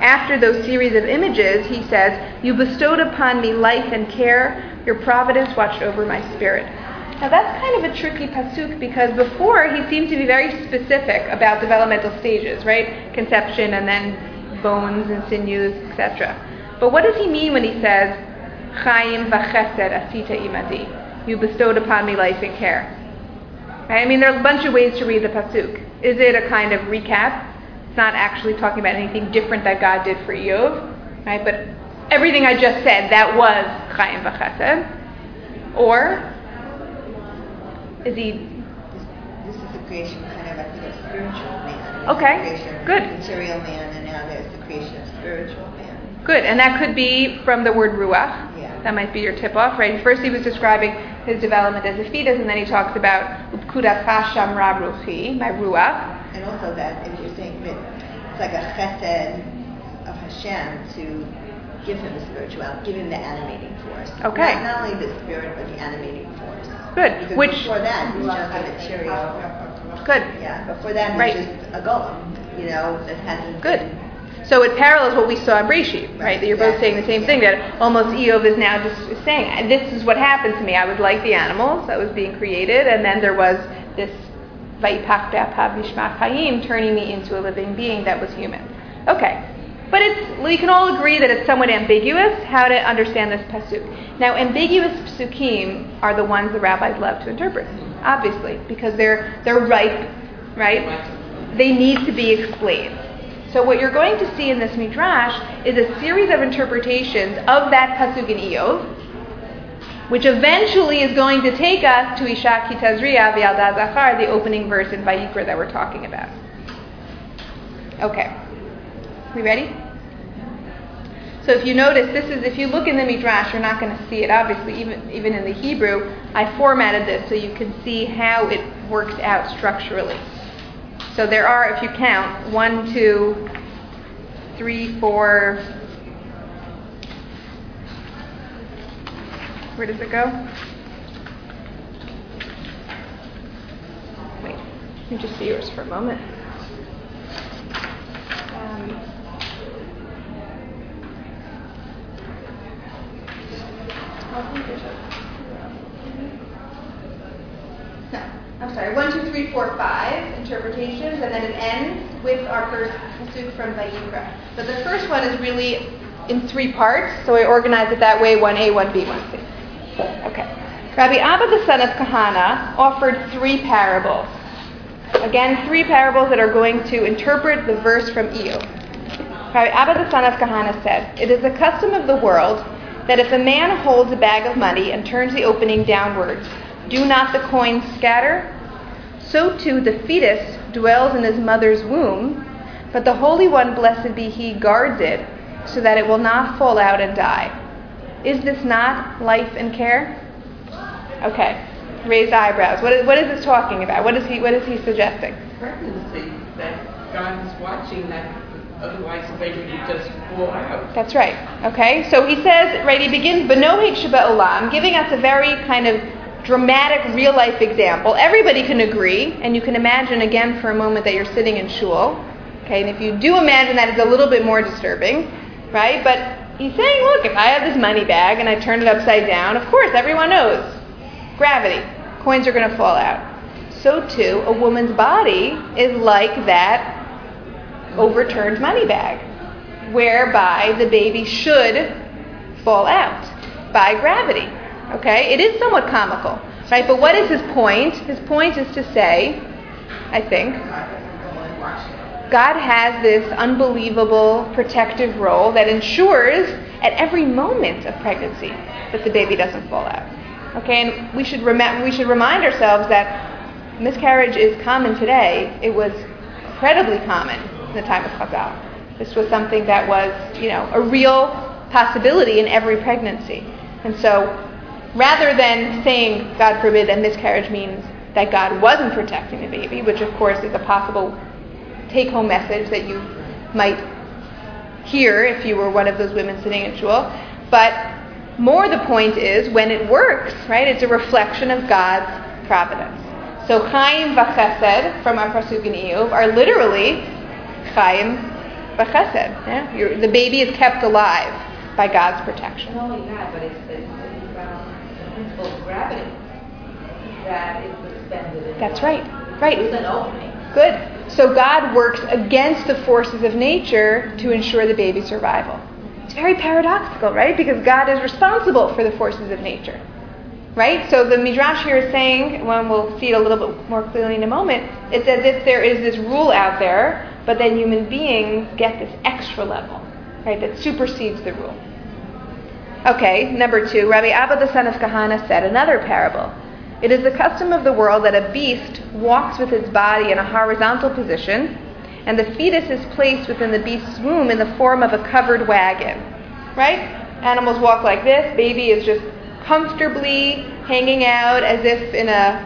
After those series of images, he says, "You bestowed upon me life and care. Your providence watched over my spirit." Now that's kind of a tricky pasuk because before he seemed to be very specific about developmental stages, right? Conception and then bones and sinews, etc. But what does he mean when he says, Chaim v'chesed asita imadi? You bestowed upon me life and care. Right? I mean, there are a bunch of ways to read the pasuk. Is it a kind of recap? It's not actually talking about anything different that God did for Iyov, right? But everything I just said, that was Chaim v'chesed. Or is he This, this is the creation kind of, I think, of spiritual man. Okay, The creation of good. Material man, and now there's of spiritual man. Good, and that could be from the word ruach. Yeah. That might be your tip off, right? First, he was describing his development as a fetus, and then he talks about upkudacha shamra ruchi, my ruach. And also that, if you're saying it's like a chesed of Hashem to give him the spirituality, give him the animating force. Okay. Not, not only the spirit, but the animating force. Good, Because which before that, he was just a material. good, Yeah, before that, he Right. just a golem, you know, that hasn't. good. So it parallels what we saw in Breshit, right? That you're both saying the same thing. That almost Iyov is now just saying, this is what happened to me. I was like the animals that was being created, and then there was this Vayipach be'apav nishmat turning me into a living being that was human. Okay, but it's we can all agree that it's somewhat ambiguous how to understand this pasuk. Now, ambiguous pasukim are the ones the rabbis love to interpret, obviously, because they're they're ripe, right? They need to be explained. So what you're going to see in this midrash is a series of interpretations of that pasuk in Iyov, which eventually is going to take us to Isha Kitazriya V'Yalda Zachar, the opening verse in Vayikra that we're talking about. Okay, we ready? So if you notice, this is if you look in the midrash, you're not going to see it. Obviously, even even in the Hebrew, I formatted this so you can see how it works out structurally. So there are, if you count, one, two, three, four. Where does it go? Wait, let me just see yours for a moment. Um, no, I'm sorry. One, two, three, four, five interpretations, and then it ends with our first pasuk from Vayikra. But the first one is really in three parts, so I organize it that way: one A, one B, one C. Okay. Rabbi Abba, the son of Kahana, offered three parables. Again, three parables that are going to interpret the verse from Iyov. Rabbi Abba, the son of Kahana, said, "It is the custom of the world that if a man holds a bag of money and turns the opening downwards, do not the coins scatter? So too the fetus dwells in his mother's womb, but the Holy One, blessed be He, guards it so that it will not fall out and die. Is this not life and care? Okay, raised eyebrows. What is, what is this talking about? What is he, what is he suggesting? Pregnancy, that God is watching that, otherwise the baby would just fall out. That's right. Okay, so he says, right, he begins, Benohig Sheba Olam, giving us a very kind of dramatic real life example. Everybody can agree, and you can imagine again for a moment that you're sitting in shul. Okay, and if you do imagine that, it's a little bit more disturbing, right? But he's saying, look, if I have this money bag and I turn it upside down, of course, everyone knows gravity. Coins are going to fall out. So too, a woman's body is like that overturned money bag, whereby the baby should fall out by gravity. Okay? It is somewhat comical, right? But what is his point? His point is to say, I think, God has this unbelievable protective role that ensures at every moment of pregnancy that the baby doesn't fall out. Okay, and we should rem- we should remind ourselves that miscarriage is common today. It was incredibly common in the time of Chazal. This was something that was, you know, a real possibility in every pregnancy. And so, rather than saying, God forbid, that miscarriage means that God wasn't protecting the baby, which of course is a possible take home message that you might hear if you were one of those women sitting in shul. But more the point is when it works, right? It's a reflection of God's providence. So Chaim v'chesed from our in Iyov are literally Chaim v'chesed. Yeah? the baby is kept alive by God's protection. Not only that, but it's, it's, principle of gravity that is suspended. In That's right. Right. It's an opening. Good. So God works against the forces of nature to ensure the baby's survival. It's very paradoxical, right? Because God is responsible for the forces of nature. Right? So the Midrash here is saying, when we'll see it a little bit more clearly in a moment, it's as if there is this rule out there, but then human beings get this extra level, right, that supersedes the rule. Okay, number two, Rabbi Abba the son of Kahana said another parable. It is the custom of the world that a beast walks with its body in a horizontal position, and the fetus is placed within the beast's womb in the form of a covered wagon. Right? Animals walk like this, baby is just comfortably hanging out as if in a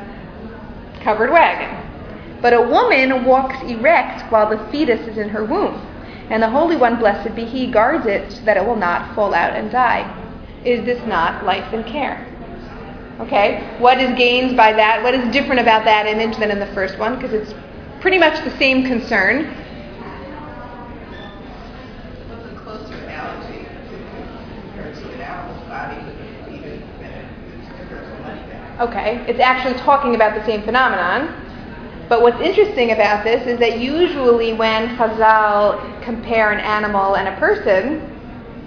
covered wagon. But a woman walks erect while the fetus is in her womb, and the Holy One, blessed be He, guards it so that it will not fall out and die. Is this not life and care? Okay? What is gained by that? What is different about that image than in the first one? Because it's pretty much the same concern. Okay, it's actually talking about the same phenomenon. But what's interesting about this is that usually when Chazal compare an animal and a person,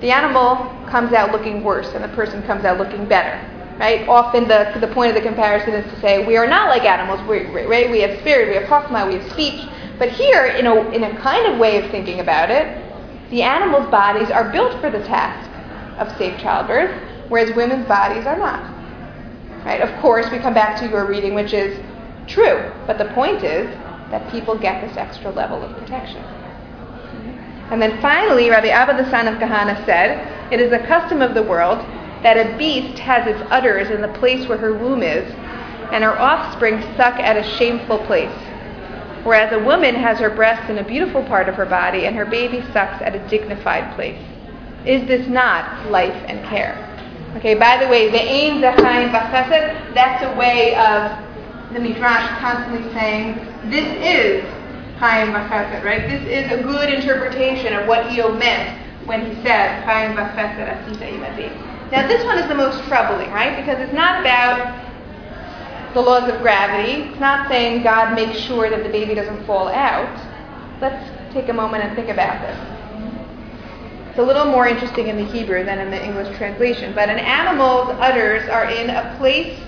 the animal comes out looking worse and the person comes out looking better. Right? Often the, the point of the comparison is to say we are not like animals. We, right? we have spirit, we have chokmah, we have speech. But here, in a, in a kind of way of thinking about it, the animals' bodies are built for the task of safe childbirth, whereas women's bodies are not. Right? Of course, we come back to your reading, which is true. But the point is that people get this extra level of protection. And then finally, Rabbi Abba the son of Kahana said, It is a custom of the world that a beast has its udders in the place where her womb is, and her offspring suck at a shameful place. Whereas a woman has her breasts in a beautiful part of her body, and her baby sucks at a dignified place. Is this not life and care? Okay, by the way, the Ein Zechayim Bachesed, that's a way of the Midrash constantly saying, this is Chaim Bachesed, right? This is a good interpretation of what Iyov meant when he said, Chaim Bachesed Asita Imadi. Now, this one is the most troubling, right? Because it's not about the laws of gravity. It's not saying God makes sure that the baby doesn't fall out. Let's take a moment and think about this. It's a little more interesting in the Hebrew than in the English translation. But an animal's udders are in a place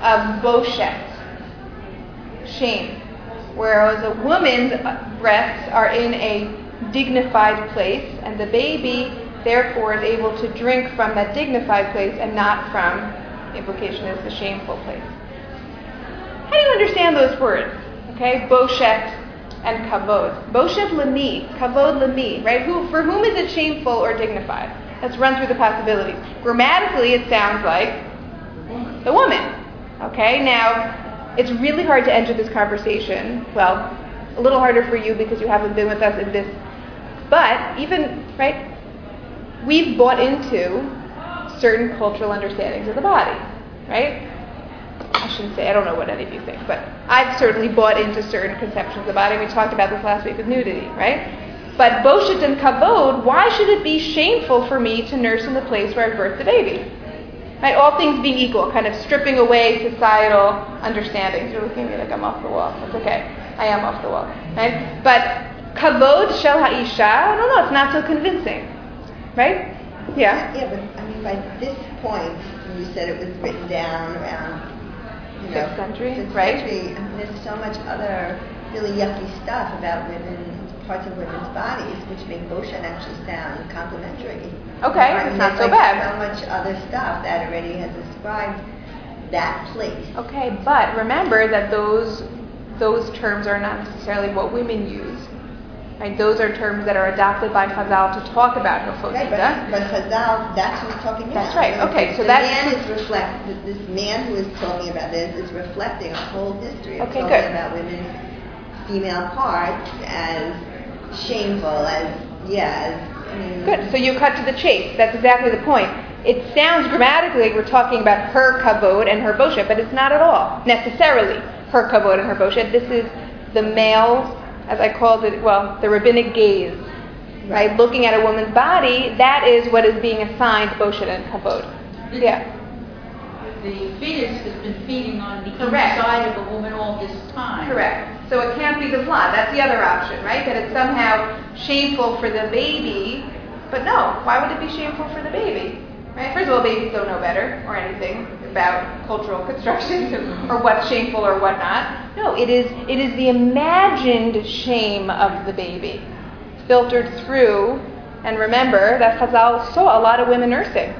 of boshet, shame, whereas a woman's breasts are in a dignified place, and the baby therefore is able to drink from that dignified place and not from, implication is, the shameful place. How do you understand those words? Okay, boshet and kavod. Boshet lemi, kavod lemi, right? Who, for whom is it shameful or dignified? Let's run through the possibilities. Grammatically, it sounds like the woman. Okay, now it's really hard to enter this conversation. Well, a little harder for you because you haven't been with us in this. But even right, we've bought into certain cultural understandings of the body, right? I shouldn't say, I don't know what any of you think, but I've certainly bought into certain conceptions of the body. We talked about this last week with nudity, right? But Boshet and Kavod, why should it be shameful for me to nurse in the place where I birthed the baby? Right? All things being equal, kind of stripping away societal understandings. You're looking at me like I'm off the wall. That's okay. I am off the wall. Right? But Kavod Shel Ha'isha, no, no, it's not so convincing. Right? Yeah? Yeah, but I mean, by this point, you said it was written down around, you know. Fifth century, right? century. I mean, there's so much other really yucky stuff about women, parts of women's bodies, which make Boshet actually sound complimentary. Okay, I it's not so like bad. So much other stuff that already has described that place. Okay, but remember that those those terms are not necessarily what women use. Right? Those are terms that are adopted by Chazal to talk about Right, but, but Chazal, that's he's talking about. That's right, okay, so the that's- man is reflect, this man who is talking about this is reflecting a whole history of Okay, talking good. about women's female parts as shameful, as, yeah, as, I mean. Good. So you cut to the chase. That's exactly the point. It sounds grammatically like we're talking about her kavod and her boshet, but it's not at all necessarily her kavod and her boshet. This is the male, as I called it, well, the rabbinic gaze, right? Right. Looking at a woman's body, that is what is being assigned boshet and kavod. Yeah. The fetus has been feeding on the Correct. inside of the woman all this time. Correct. So it can't be the blood. That's the other option, right? That it's somehow shameful for the baby. But no, why would it be shameful for the baby? Right? First of all, babies don't know better or anything about cultural constructions or what's shameful or what not. No, it is it is the imagined shame of the baby filtered through. And remember that Chazal saw a lot of women nursing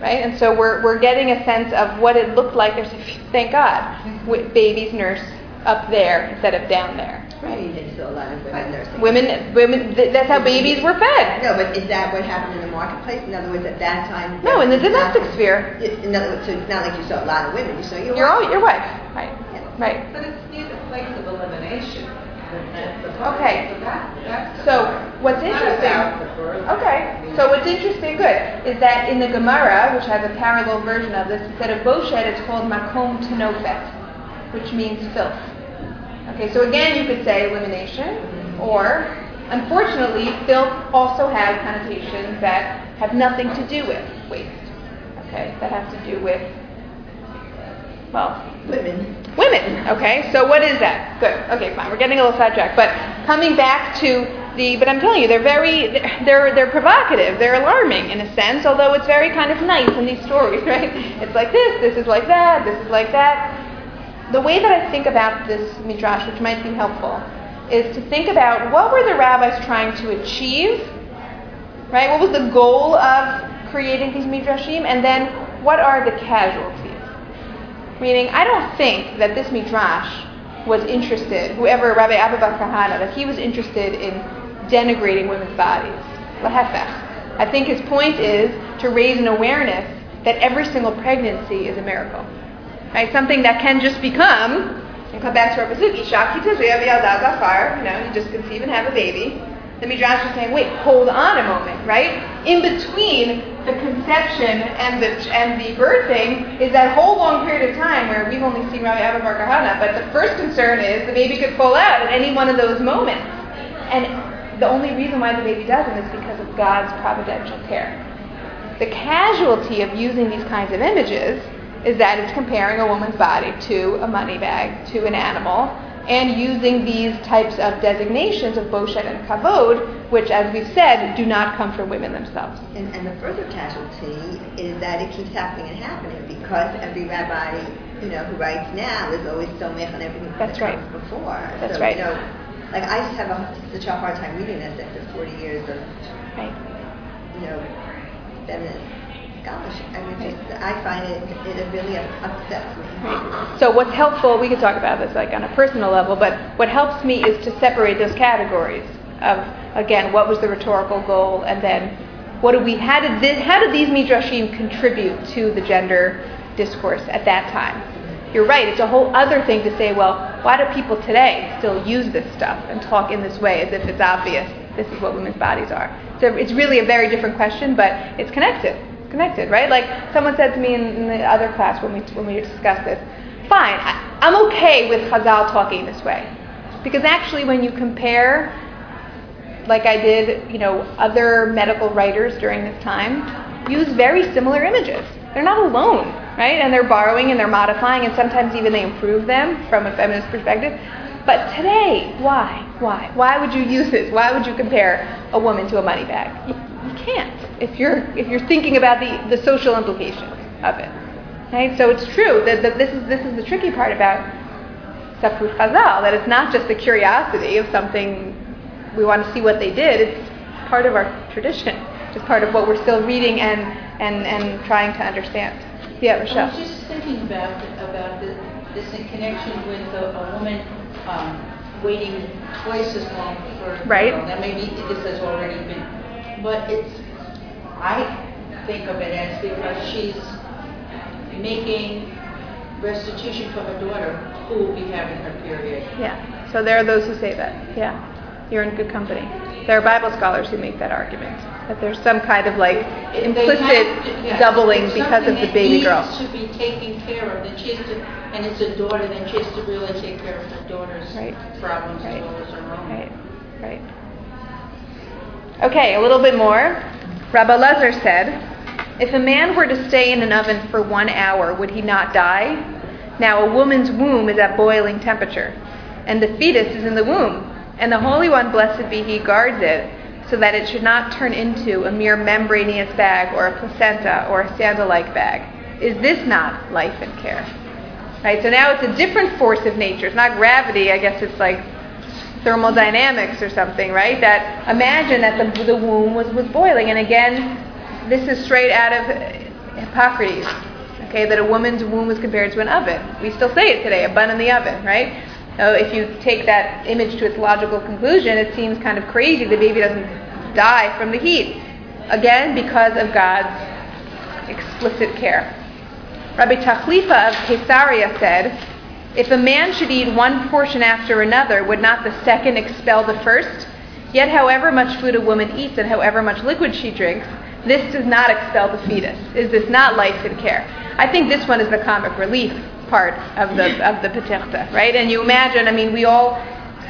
right? And so we're, we're getting a sense of what it looked like. There's, thank God, with babies nurse up there instead of down there. Right, they saw a lot of women nursing. Women, women. Th- that's how babies were fed. No, but is that what happened in the marketplace? In other words, at that time? No, in the it's not- domestic sphere. In other words, so it's not like you saw a lot of women, you saw your Your wife. own, your wife, right? Yeah. Right. But it's near the place of elimination. That's the part. Okay. So that, that's. the So part. what's interesting? about the birth. Okay, so what's interesting, good, is that in the Gemara, which has a parallel version of this, instead of boshet, it's called makom tenofet, which means filth. Okay, so again, you could say elimination, or unfortunately, filth also has connotations that have nothing to do with waste. Okay, that have to do with, well, Women. Women. Okay, so what is that? Good. Okay, fine. We're getting a little sidetracked, but coming back to the. But I'm telling you, they're very. They're they're provocative. They're alarming in a sense, although it's very kind of nice in these stories, right? It's like this. This is like that. This is like that. The way that I think about this midrash, which might be helpful, is to think about what were the rabbis trying to achieve, right? What was the goal of creating these midrashim, and then what are the casualties? Meaning, I don't think that this midrash was interested, whoever Rabbi Abba Kahana, that he was interested in denigrating women's bodies. I think his point is to raise an awareness that every single pregnancy is a miracle. Right? Something that can just become, and come back to our Pasuk, Ishak Kitazriya V'yaldah Zachar, you know, you just conceive and have a baby. The Midrash is saying, wait, hold on a moment, right? In between the conception and the and the birthing is that whole long period of time where we've only seen Rabbi Abba Bar Kahana, but the first concern is the baby could fall out at any one of those moments. And the only reason why the baby doesn't is because of God's providential care. The casualty of using these kinds of images is that it's comparing a woman's body to a money bag, to an animal, and using these types of designations of boshet and kavod, which, as we've said, do not come from women themselves. And, and the further casualty is that it keeps happening and happening because every rabbi, you know, who writes now is always so mech on everything That's that right. comes before. That's so, right. You know, like I just have a, such a hard time reading this after 40 years of Right. you know, feminist scholarship. I mean, it, I find it, it really upsets me. So what's helpful, we could talk about this like on a personal level, but what helps me is to separate those categories of, again, what was the rhetorical goal, and then what do we, how did, this, how did these midrashim contribute to the gender discourse at that time? You're right, it's a whole other thing to say, well, why do people today still use this stuff and talk in this way as if it's obvious this is what women's bodies are? So it's really a very different question, but it's connected connected, right? Like someone said to me in, in the other class when we when we discussed this. Fine, I, I'm okay with Chazal talking this way, because actually, when you compare, like I did, you know, other medical writers during this time, use very similar images. They're not alone, right? And they're borrowing and they're modifying, and sometimes even they improve them from a feminist perspective. But today, why? Why? Why would you use this? Why would you compare a woman to a money bag? Can't if you're if you're thinking about the, the social implications of it. Right? So it's true that, that this is this is the tricky part about Sifrut Chazal, that it's not just the curiosity of something we want to see what they did, it's part of our tradition. It's part of what we're still reading and, and, and trying to understand. Yeah, Rochelle. I was just thinking about about the, this in connection with a, a woman um, waiting twice as long for right. Now maybe this has already been, but it's I think of it as because she's making restitution for her daughter who will be having her period. Yeah. So there are those who say that. Yeah. You're in good company. There are Bible scholars who make that argument that there's some kind of like implicit to, yeah, doubling because of the baby girl. to be taken care of. Then she has to, and it's a daughter. Then she has to really take care of her daughter's right. problems right. as well as her own. Right. Right. Okay, a little bit more. Rabbi Lezer said, If a man were to stay in an oven for one hour, would he not die? Now, a woman's womb is at boiling temperature, and the fetus is in the womb, and the Holy One, blessed be He, guards it, so that it should not turn into a mere membranous bag or a placenta or a sandal like bag. Is this not life and care? Right, so now it's a different force of nature. It's not gravity, I guess it's like thermodynamics or something, right? That imagine that the, the womb was, was boiling. And again, this is straight out of Hippocrates, okay, that a woman's womb was compared to an oven. We still say it today, a bun in the oven, right? Now, if you take that image to its logical conclusion, it seems kind of crazy the baby doesn't die from the heat. Again, because of God's explicit care. Rabbi Tachlifa of Caesarea said, if a man should eat one portion after another, would not the second expel the first? Yet, however much food a woman eats and however much liquid she drinks, this does not expel the fetus. Is this not life and care? I think this one is the comic relief part of the of the Petichta, right? And you imagine, I mean, we all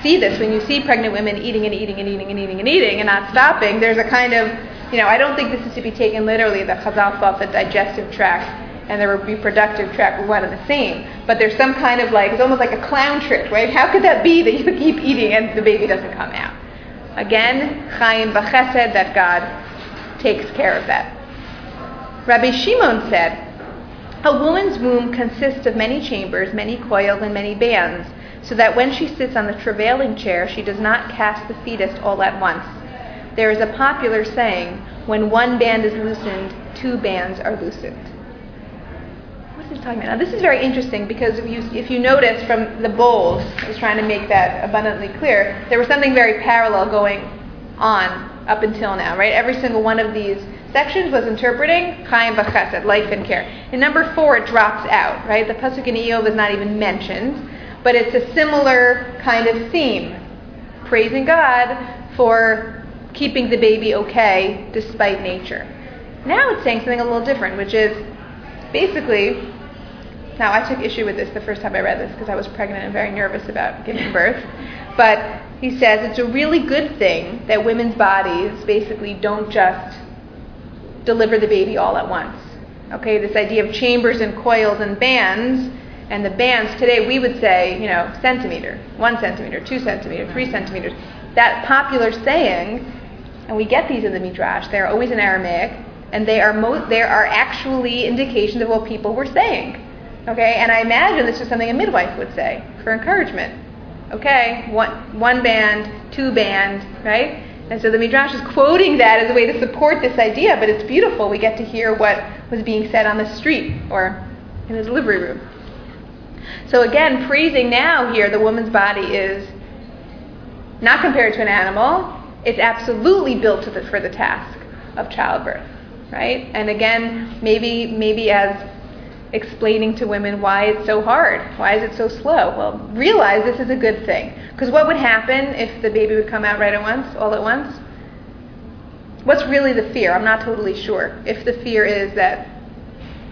see this when you see pregnant women eating and eating and eating and eating and eating and not stopping. There's a kind of, you know, I don't think this is to be taken literally. The Chazal thought the digestive tract and the reproductive tract one and the same. But there's some kind of like, it's almost like a clown trick, right? How could that be that you keep eating and the baby doesn't come out? Again, Chaim Bachesed, that God takes care of that. Rabbi Shimon said, a woman's womb consists of many chambers, many coils, and many bands, so that when she sits on the travailing chair, she does not cast the fetus all at once. There is a popular saying, when one band is loosened, two bands are loosened talking about? Now, this is very interesting because if you, if you notice from the bowls, I was trying to make that abundantly clear, there was something very parallel going on up until now, right? Every single one of these sections was interpreting Chaim B'chesed, life and care. In number four, it drops out, right? The Pasuk in Iyov is not even mentioned, but it's a similar kind of theme. Praising God for keeping the baby okay despite nature. Now it's saying something a little different, which is basically now, I took issue with this the first time I read this because I was pregnant and very nervous about giving birth. But he says it's a really good thing that women's bodies basically don't just deliver the baby all at once. Okay, this idea of chambers and coils and bands, and the bands today we would say, you know, centimeter, one centimeter, two centimeter, three centimeters. That popular saying, and we get these in the Midrash, they're always in Aramaic, and they are, mo- they are actually indications of what people were saying. Okay, and I imagine this is something a midwife would say for encouragement. Okay, one, one band, two band, right? And so the Midrash is quoting that as a way to support this idea, but it's beautiful. We get to hear what was being said on the street or in the delivery room. So again, praising now here, the woman's body is not compared to an animal. It's absolutely built the, for the task of childbirth, right? And again, maybe maybe as explaining to women why it's so hard, why is it so slow? Well, realize this is a good thing. Because what would happen if the baby would come out right at once, all at once? What's really the fear? I'm not totally sure. If the fear is that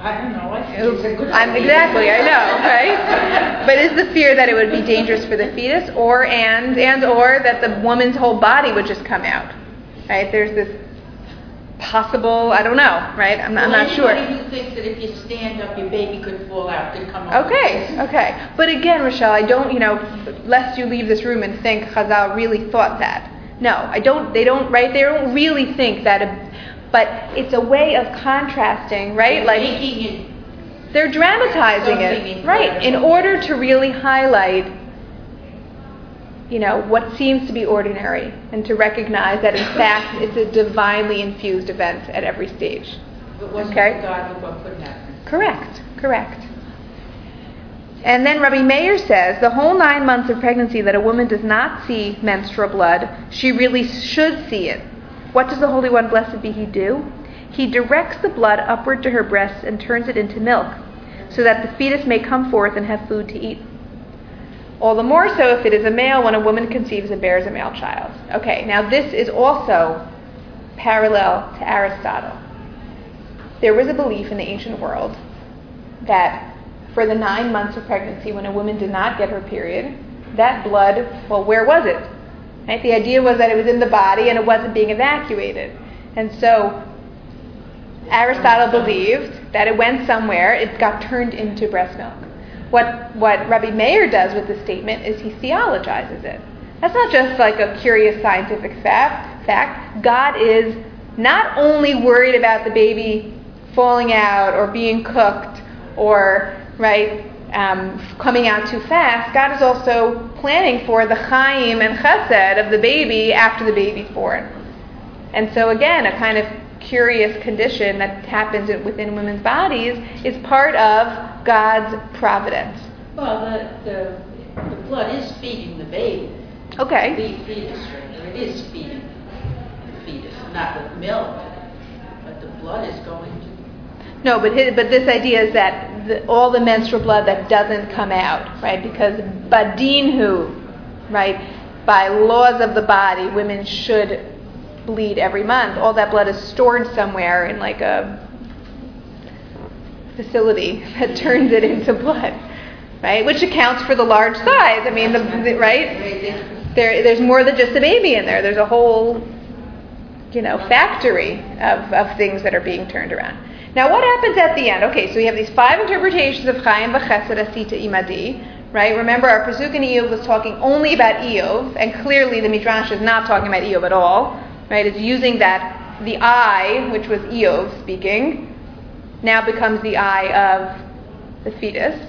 I don't know, I think it's a good I'm, exactly, I know, right? But is the fear that it would be dangerous for the fetus, or and and or that the woman's whole body would just come out? Right? There's this possible, I don't know, right? I'm, I'm not sure. Who thinks that if you stand up, your baby could fall out, could come. Okay, okay. But again, Rochelle, I don't, you know, lest you leave this room and think Chazal really thought that. No, I don't, they don't, right? They don't really think that, a, but it's a way of contrasting, right? Like, they're dramatizing it, right? In order to really highlight, you know, what seems to be ordinary, and to recognize that in fact it's a divinely infused event at every stage. Okay. God, look what. Correct, correct. And then Rabbi Meir says the whole nine months of pregnancy that a woman does not see menstrual blood, she really should see it. What does the Holy One, blessed be He, do? He directs the blood upward to her breasts and turns it into milk, so that the fetus may come forth and have food to eat. All the more so if it is a male when a woman conceives and bears a male child. Okay, now this is also parallel to Aristotle. There was a belief in the ancient world that for the nine months of pregnancy, when a woman did not get her period, that blood, well, where was it? Right? The idea was that it was in the body and it wasn't being evacuated. And so Aristotle believed that it went somewhere, it got turned into breast milk. What, what Rabbi Meir does with the statement is he theologizes it. That's not just like a curious scientific fact. fact. God is not only worried about the baby falling out or being cooked or right um, coming out too fast. God is also planning for the chaim and chesed of the baby after the baby's born. And so again, a kind of curious condition that happens within women's bodies is part of God's providence. Well, the, the, the blood is feeding the baby. Okay. The fetus, rather, it is feeding the fetus, not with milk, but the blood is going to, No, but his, but this idea is that the, all the menstrual blood that doesn't come out, right? Because badinhu, right? By laws of the body, women should bleed every month. All that blood is stored somewhere in like a facility that turns it into blood, right? Which accounts for the large size. I mean, the, the right? There, there's more than just a baby in there. There's a whole, you know, factory of, of things that are being turned around. Now, what happens at the end? Okay, so we have these five interpretations of Chaim v'chesed asita imadi, right? Remember, our Pasuk in Iyov was talking only about Iyov, and clearly the Midrash is not talking about Iyov at all, right? It's using that the I, which was Iyov speaking, now becomes the I of the fetus,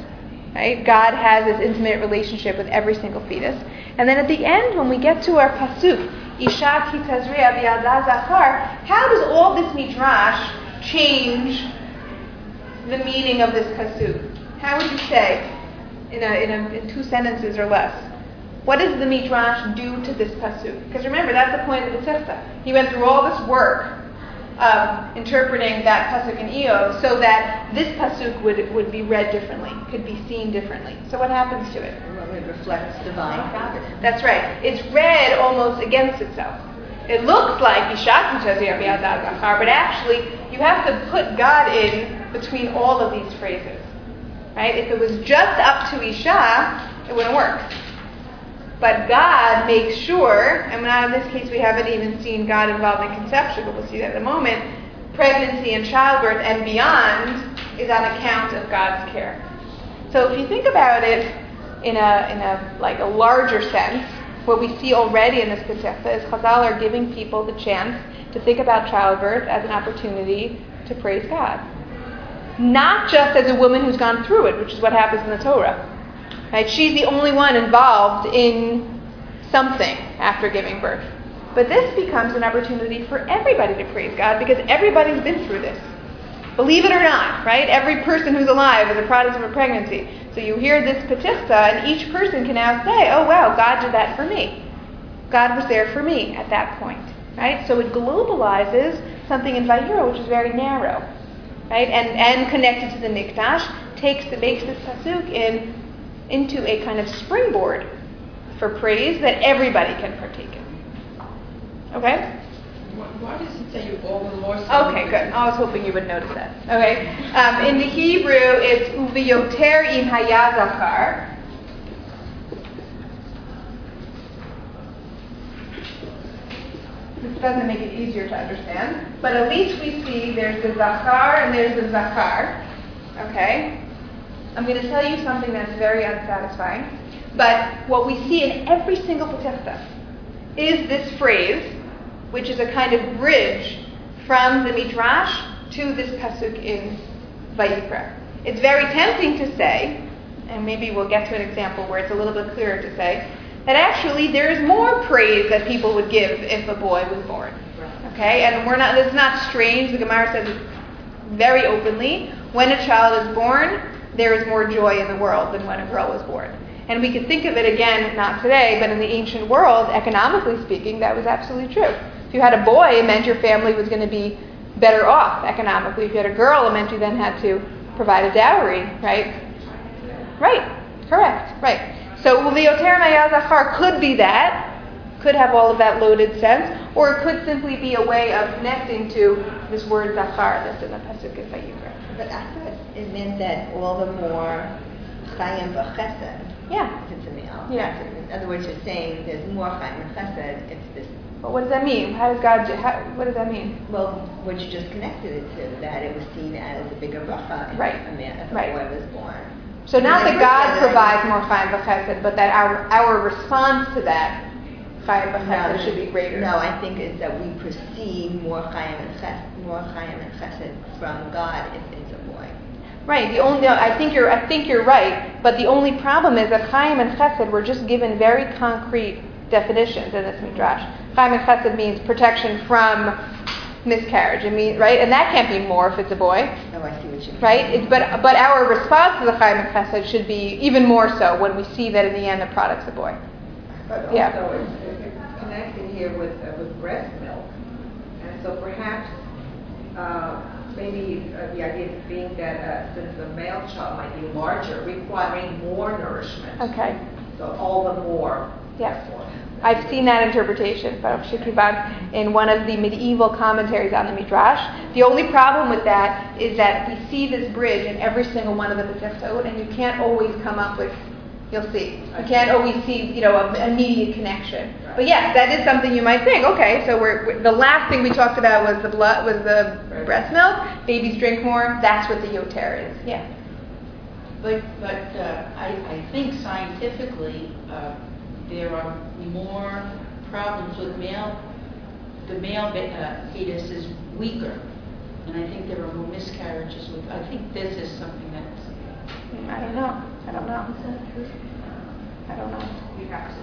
right? God has this intimate relationship with every single fetus. And then at the end, when we get to our Pasuk, Isha ki tazria how does all this Midrash change the meaning of this pasuk? How would you say, in, a, in, a, in two sentences or less? What does the Midrash do to this pasuk? Because remember, that's the point of the Tifta. He went through all this work of interpreting that pasuk in Iyov so that this pasuk would, would be read differently, could be seen differently. So what happens to it? It reflects divine providence. That's right. It's read almost against itself. It looks like Zachar, but actually you have to put God in between all of these phrases. Right? If it was just up to Isha, it wouldn't work. But God makes sure, and now in this case we haven't even seen God involved in conception, but we'll see that in a moment, pregnancy and childbirth and beyond is on account of God's care. So if you think about it in a, in a like a larger sense, what we see already in this Petichta is Chazal are giving people the chance to think about childbirth as an opportunity to praise God. Not just as a woman who's gone through it, which is what happens in the Torah. Right? She's the only one involved in something after giving birth. But this becomes an opportunity for everybody to praise God because everybody's been through this. Believe it or not, right? Every person who's alive is a product of a pregnancy. So you hear this Petichta, and each person can now say, oh, wow, God did that for me. God was there for me at that point, right? So it globalizes something in Vayikra, which is very narrow, right? And, and connected to the Mikdash, takes the, makes this pasuk in, into a kind of springboard for praise that everybody can partake in. Okay? Why does it say you all the more Okay, good. I was hoping you would notice that. Okay. Um, in the Hebrew, it's uviyoter im hayazachar. This doesn't make it easier to understand, but at least we see there's the zachar and there's the zachar. Okay. I'm going to tell you something that's very unsatisfying, but what we see in every single Petichta is this phrase which is a kind of bridge from the Midrash to this pasuk in Vayikra. It's very tempting to say, and maybe we'll get to an example where it's a little bit clearer to say, that actually there is more praise that people would give if a boy was born. Okay, and we're not. It's not strange. The Gemara says very openly. When a child is born, there is more joy in the world than when a girl was born. And we could think of it again, not today, but in the ancient world, economically speaking, that was absolutely true. If you had a boy, it meant your family was going to be better off economically. If you had a girl, it meant you then had to provide a dowry, right? Right, correct, right. So Zachar could be that, could have all of that loaded sense, or it could simply be a way of connecting to this word Zachar that's in the Pasuk of Vayikra. But I thought it meant that all the more Chayim v'chesed. Yeah. If it's a male. Yeah. In other words, you're saying there's more Chayim and Chesed if this but what does that mean? How does God? Do, how, what does that mean? Well, what you just connected it to, that it was seen as a bigger bracha if right. a, man, if a right. boy was born. So not that God provides more chayim v'chesed, but that our our response to that chayim v'chesed no, should be greater. No, I think it's that we perceive more chayim and chesed, more chayim and chesed from God if it's a boy. Right. The only I think you're I think you're right, but the only problem is that chayim and chesed were just given very concrete definitions in this midrash. Chaim and Chesed means protection from miscarriage. I mean, right? And that can't be more if it's a boy. Oh, I see what you mean. Right? It's, but but our response to the Chaim and Chesed should be even more so when we see that in the end the product's a boy. But also, Yeah. it's, it's connected here with uh, with breast milk, and so perhaps uh, maybe uh, the idea being that uh, since the male child might be larger, requiring more nourishment, Okay. so all the more. Yeah. therefore. I've seen that interpretation, Baruch Shikriban, in one of the medieval commentaries on the Midrash. The only problem with that is that we see this bridge in every single one of the Petichtot, and you can't always come up with, you'll see, you can't always see, you know, an immediate connection. But yes, that is something you might think. Okay, so we're, we're- the last thing we talked about was the blood, was the breast milk. Babies drink more. That's what the yoter is. Yeah. But, but uh, I, I think scientifically, uh, there are more problems with male, the male uh, fetus is weaker. And I think there are more miscarriages with, I think this is something that's, Hmm, Mm, I don't know. I don't know. Um, I don't know. You have to,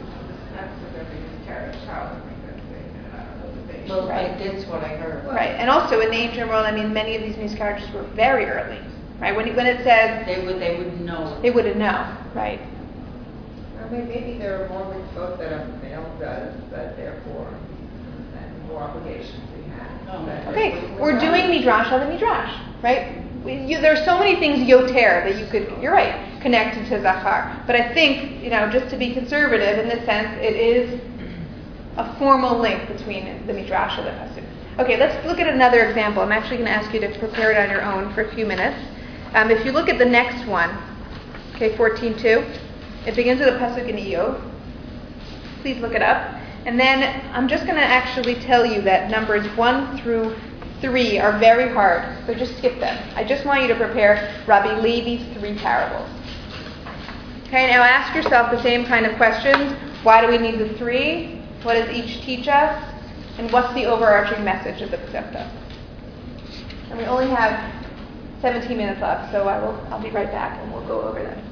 that's the very miscarriage child, I think that's the, I don't know the well, Right. I- that's what I heard. Right, and also in the ancient world, I mean, many of these miscarriages were very early, right? When, when it says They would, they would know. they wouldn't know, right? Well, may- maybe there are more mitzvot that a male does, but therefore, and more obligations we have. Oh, Okay, we- we we're don't. doing midrash on the midrash, right? You, there's so many things yoter that you could, you're right, connected to zachar. But I think, you know, just to be conservative in this sense, it is a formal link between the midrash and the pasuk. Okay, let's look at another example. I'm actually going to ask you to prepare it on your own for a few minutes. Um, if you look at the next one, okay, 14.2, it begins with a pasuk in Iyov. Please look it up. And then I'm just going to actually tell you that numbers 1 through 3 are very hard, so just skip them. I just want you to prepare Rabbi Levi's three parables. Okay, now ask yourself the same kind of questions. Why do we need the three? What does each teach us? And what's the overarching message of the Petichta? And we only have 17 minutes left, so I will, I'll be right back and we'll go over them.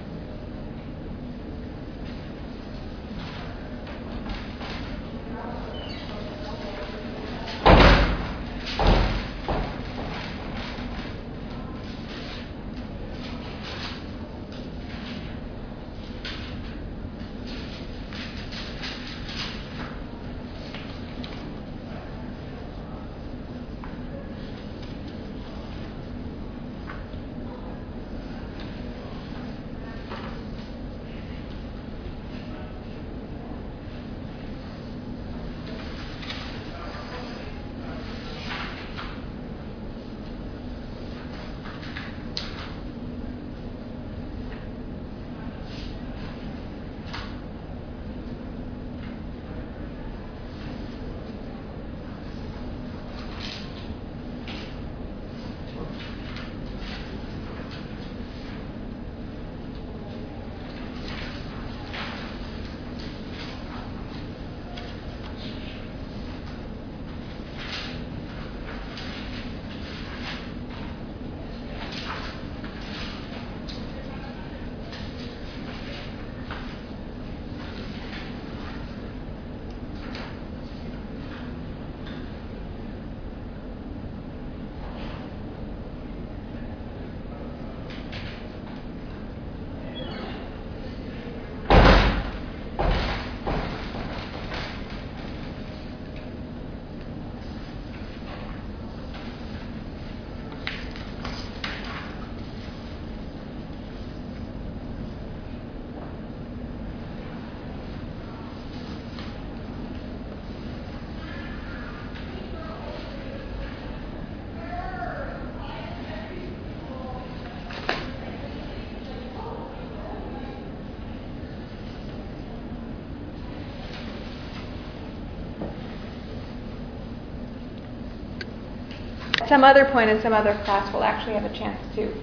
At some other point in some other class, we'll actually have a chance to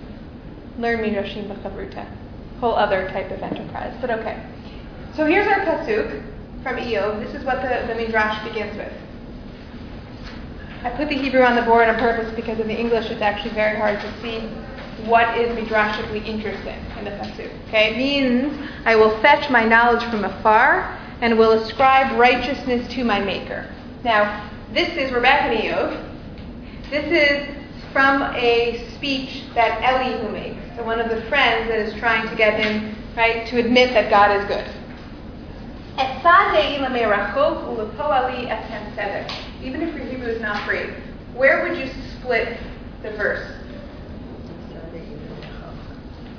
learn Midrashim B'chavruta, whole other type of enterprise. But okay. So here's our pasuk from Iyov. This is what the, the Midrash begins with. I put the Hebrew on the board on purpose because in the English it's actually very hard to see what is midrashically interesting in the pasuk. Okay, it means I will fetch my knowledge from afar and will ascribe righteousness to my Maker. Now, this is back in Iyov. This is from a speech that Elihu makes, so one of the friends that is trying to get him right to admit that God is good. Even if your Hebrew is not great, where would you split the verse?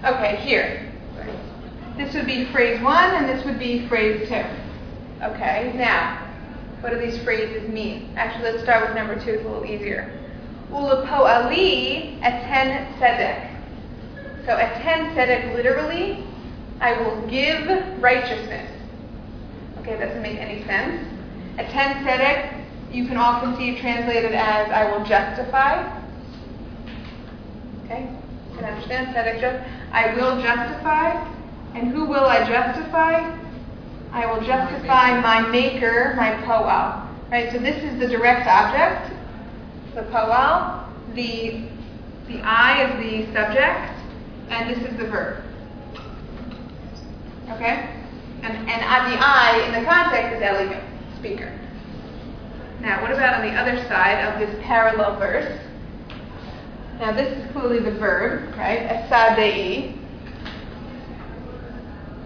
Okay, here. This would be phrase one, and this would be phrase two. Okay, now, what do these phrases mean? Actually, let's start with number two, it's a little easier. Ulapo ali eten tzedek. So eten tzedek literally, I will give righteousness. Okay, that doesn't make any sense. Eten tzedek, you can often see translated as I will justify. Okay, you can understand tzedek just I will justify. And who will I justify? I will justify my maker, my poal. Right? So this is the direct object, the poal. The the I is the subject, and this is the verb. Okay? And and the I in the context is Elihu, speaker. Now, what about on the other side of this parallel verse? Now, this is clearly the verb, right? Esadei.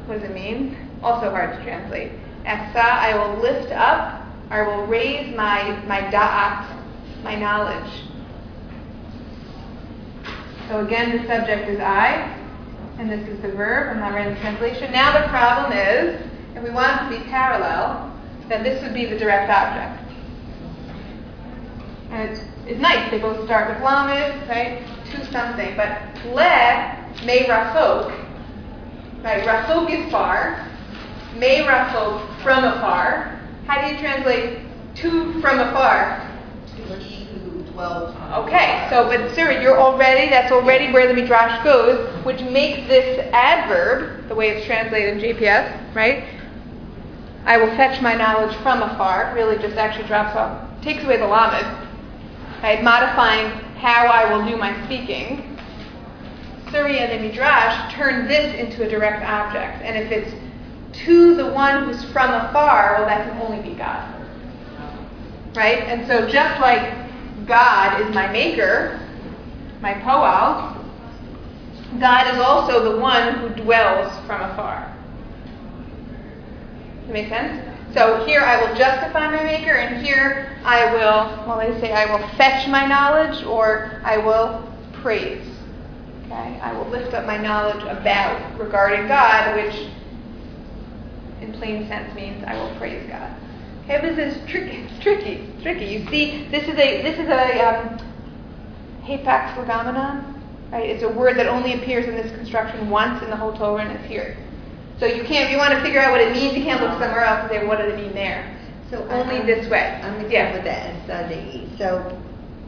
What does it mean? Also hard to translate. Esa, I will lift up, I will raise my, my da'at, my knowledge. So again, the subject is I, and this is the verb. I'm not writing the translation. Now the problem is, if we want it to be parallel, then this would be the direct object. And it's, it's nice. They both start with lamed, right? To something. But le may rafok, right? Rafok is far. May rafok from afar. How do you translate to from afar? Dwells Okay, so but Sarah, you're already that's already where the midrash goes, which makes this adverb, the way it's translated in JPS, right? I will fetch my knowledge from afar. Really, just actually drops off, takes away the lamed, right? Modifying how I will do my speaking. Surya and the midrash turn this into a direct object, and if it's to the one who's from afar, well, that can only be God. Right? And so just like God is my maker, my poal, God is also the one who dwells from afar. Does make sense? So here I will justify my maker, and here I will, well, they say I will fetch my knowledge, or I will praise. Okay? I will lift up my knowledge about regarding God, which in plain sense means I will praise God. This is tricky. It's tricky. It's tricky. You see, this is a this is a um, hapax legomenon, right? It's a word that only appears in this construction once in the whole Torah, and it's here. So you can't. If you want to figure out what it means, you can't look somewhere else and say what does it mean there. So Only I'm- this way. I'm Yeah. with that Esadei. So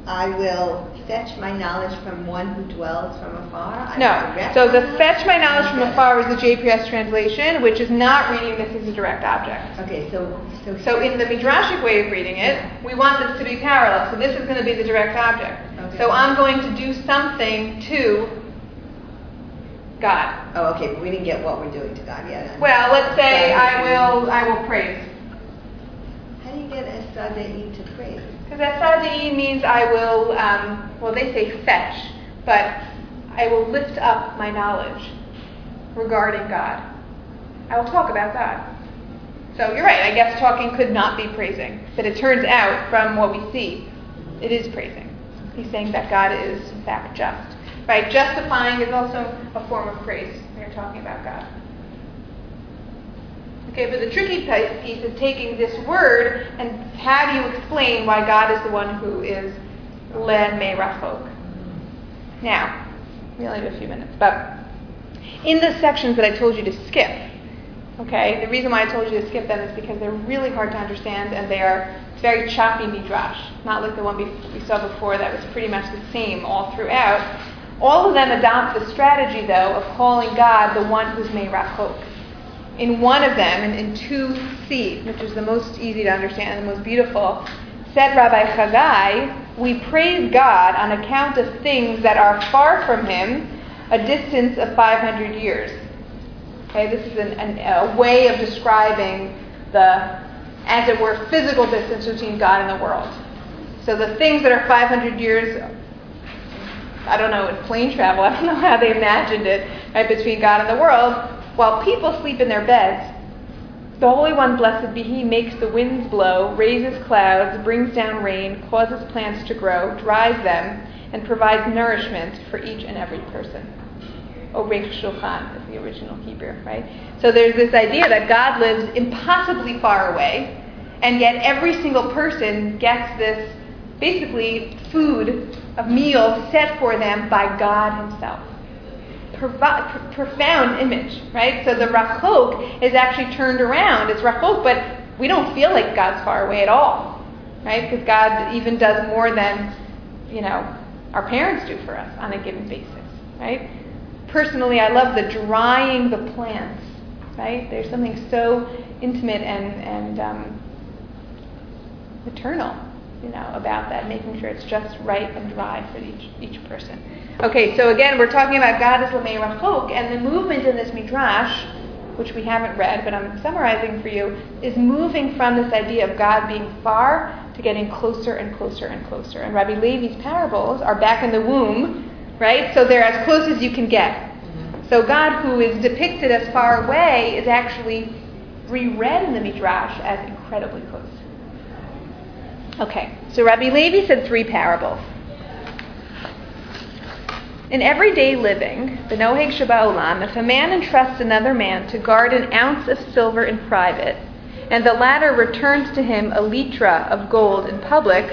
I will fetch my knowledge from one who dwells from afar. I No. So the fetch my knowledge from afar is the JPS translation, which is not reading this as a direct object. Okay, so so So in the midrashic way of reading it, we want this to be parallel. So this is going to be the direct object. Okay. So I'm going to do something to God. Oh, okay, but we didn't get what we're doing to God yet. Well, let's say I will I will praise. How do you get Esadei to praise? Because Esadi means I will, um, well, they say fetch, but I will lift up my knowledge regarding God. I will talk about God. So you're right, I guess talking could not be praising. But it turns out, from what we see, it is praising. He's saying that God is, in fact, just. Right? Justifying is also a form of praise when you're talking about God. Okay, but the tricky piece is taking this word and how do you explain why God is the one who is len me rachok? Now, we only have a few minutes, but in the sections that I told you to skip, Okay, the reason why I told you to skip them is because they're really hard to understand and they are very choppy midrash, not like the one we saw before that was pretty much the same all throughout. All of them adopt the strategy, though, of calling God the one who's Meirachok. In one of them, in, in 2c, which is the most easy to understand and the most beautiful, said Rabbi Chagai, we praise God on account of things that are far from Him, a distance of 500 years. Okay, this is an, an, a way of describing the, as it were, physical distance between God and the world. So the things that are 500 years, I don't know, in plane travel, I don't know how they imagined it, right, between God and the world, while people sleep in their beds, the Holy One, blessed be He, makes the winds blow, raises clouds, brings down rain, causes plants to grow, dries them, and provides nourishment for each and every person. Orech Shulchan is the original Hebrew, right? So there's this idea that God lives impossibly far away, and yet every single person gets this basically food, a meal set for them by God Himself profound image, right? So the rachok is actually turned around. It's rachok, but we don't feel like God's far away at all, right? Because God even does more than, you know, our parents do for us on a given basis, right? Personally, I love the drying the plants, right? There's something so intimate and, and um, maternal, you know, about that, making sure it's just right and dry for each, each person. Okay, so again, we're talking about God as Lamei Rachok, and the movement in this midrash, which we haven't read, but I'm summarizing for you, is moving from this idea of God being far to getting closer and closer and closer. And Rabbi Levi's parables are back in the womb, right? So they're as close as you can get. So God, who is depicted as far away, is actually reread in the midrash as incredibly close. Okay, so Rabbi Levi said three parables. In everyday living, the Noheg Shabbat if a man entrusts another man to guard an ounce of silver in private, and the latter returns to him a litra of gold in public,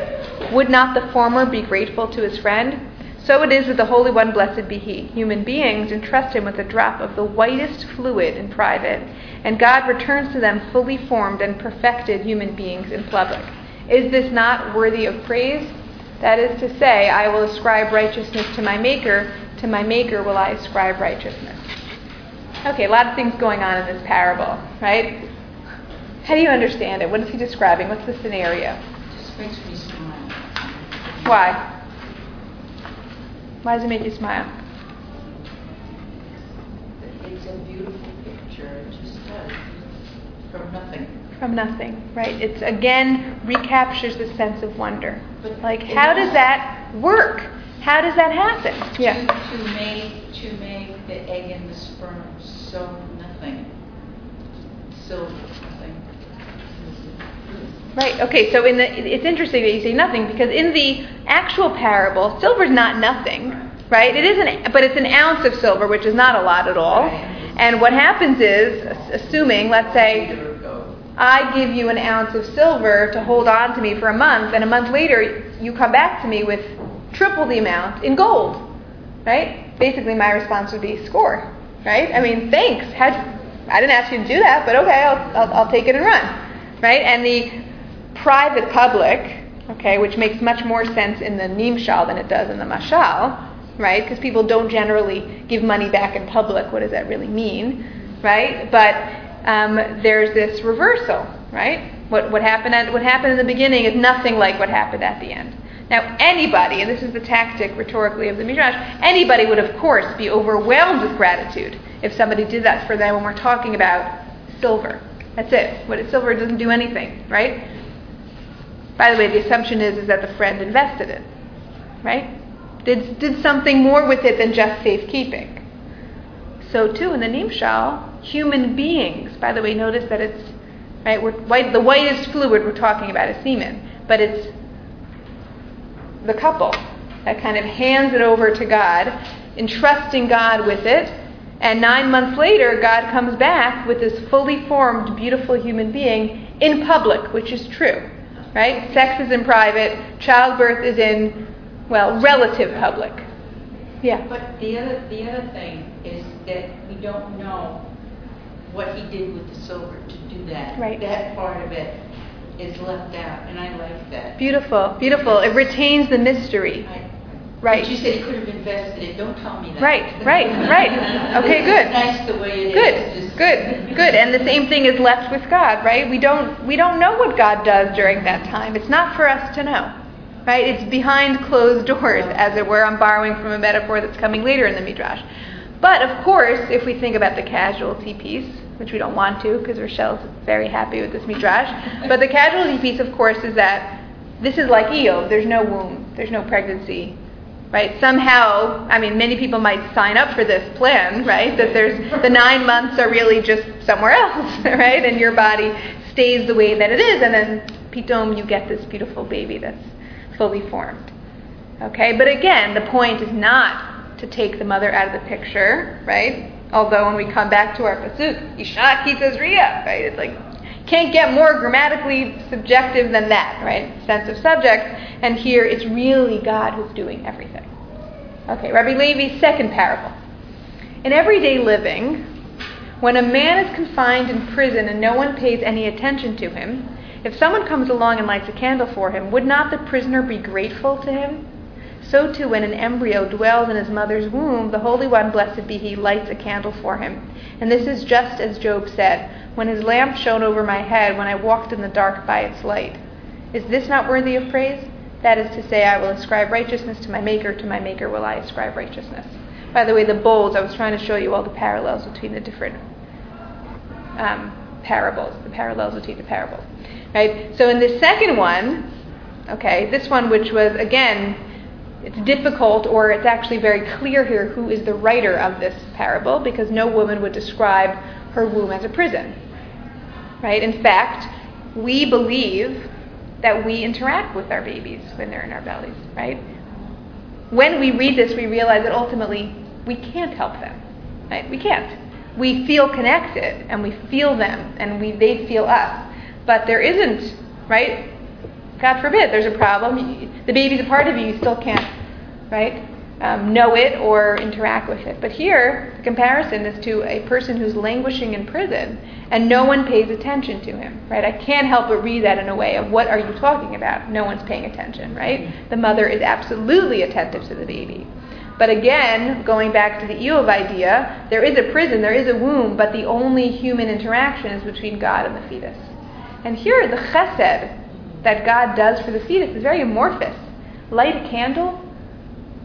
would not the former be grateful to his friend? So it is with the Holy One, blessed be He. Human beings entrust Him with a drop of the whitest fluid in private, and God returns to them fully formed and perfected human beings in public. Is this not worthy of praise? That is to say, I will ascribe righteousness to my Maker, to my Maker will I ascribe righteousness. Okay, a lot of things going on in this parable, right? How do you understand it? What is he describing? What's the scenario? It just makes me smile. Why? Why does it make you smile? It's a beautiful picture. It just does. From nothing. From nothing, right? It's again recaptures the sense of wonder. But Like, how does that work? How does that happen? Yeah. To, to make to make the egg and the sperm so nothing. So nothing. Right. Okay. So in the, it's interesting that you say nothing because in the actual parable, silver's not nothing, right? It isn't, but it's an ounce of silver, which is not a lot at all. And what happens is, assuming, let's say, I give you an ounce of silver to hold on to me for a month, and a month later you come back to me with triple the amount in gold, right? Basically, my response would be score, right? I mean, thanks. I didn't ask you to do that, but okay, I'll, I'll, I'll take it and run, right? And the private public, okay, which makes much more sense in the nimshal than it does in the mashal, right? Because people don't generally give money back in public. What does that really mean, right? But um, there's this reversal, right? What, what, happened at, what happened in the beginning is nothing like what happened at the end. Now, anybody, and this is the tactic rhetorically of the Midrash, anybody would, of course, be overwhelmed with gratitude if somebody did that for them when we're talking about silver. That's it. What silver doesn't do anything, right? By the way, the assumption is, is that the friend invested it, right? Did, did something more with it than just safekeeping. So too in the Nimshal, human beings. By the way, notice that it's right. White, the whitest fluid we're talking about is semen, but it's the couple that kind of hands it over to God, entrusting God with it. And nine months later, God comes back with this fully formed, beautiful human being in public, which is true, right? Sex is in private, childbirth is in, well, relative public. Yeah. But the other the other thing is that we don't know what he did with the silver to do that. Right. That part of it is left out, and I like that. Beautiful, beautiful. It retains the mystery. I- Right. But you said he could have invested it, don't tell me that. Right, right, right. Okay, good. It's nice the way it is. Good, just- good, good. And the same thing is left with God, right? We don't we don't know what God does during that time. It's not for us to know. Right? It's behind closed doors, as it were. I'm borrowing from a metaphor that's coming later in the Midrash. But of course, if we think about the casualty piece, which we don't want to because Rochelle's very happy with this Midrash, but the casualty piece, of course, is that this is like Eo. There's no womb, there's no pregnancy, right? Somehow, I mean, many people might sign up for this plan, right? That there's the nine months are really just somewhere else, right? And your body stays the way that it is, and then pitom, you get this beautiful baby that's fully formed. Okay, but again, the point is not to take the mother out of the picture, right? Although when we come back to our pasuk, Isha ki tazria, right? It's like can't get more grammatically subjective than that, right? Sense of subject. And here it's really God who's doing everything. Okay, Rabbi Levi's second parable. In everyday living, when a man is confined in prison and no one pays any attention to him, if someone comes along and lights a candle for him, would not the prisoner be grateful to him? So too, when an embryo dwells in his mother's womb, the Holy One, blessed be He, lights a candle for him. And this is just as Job said When his lamp shone over my head, when I walked in the dark by its light. Is this not worthy of praise? That is to say, I will ascribe righteousness to my Maker, to my Maker will I ascribe righteousness. By the way, the bolds, I was trying to show you all the parallels between the different um, parables, the parallels between the parables. Right? So in the second one, okay, this one which was, again, it's difficult or it's actually very clear here who is the writer of this parable because no woman would describe her womb as a prison. Right? In fact, we believe that we interact with our babies when they're in our bellies, right? When we read this, we realize that ultimately we can't help them. Right? We can't. We feel connected and we feel them and we they feel us. But there isn't, right? God forbid, there's a problem. The baby's a part of you, you still can't, right? Um, know it or interact with it. But here, the comparison is to a person who's languishing in prison and no one pays attention to him, right? I can't help but read that in a way of what are you talking about? No one's paying attention, right? The mother is absolutely attentive to the baby. But again, going back to the Iyov idea, there is a prison, there is a womb, but the only human interaction is between God and the fetus. And here, the chesed that God does for the fetus is very amorphous. Light a candle,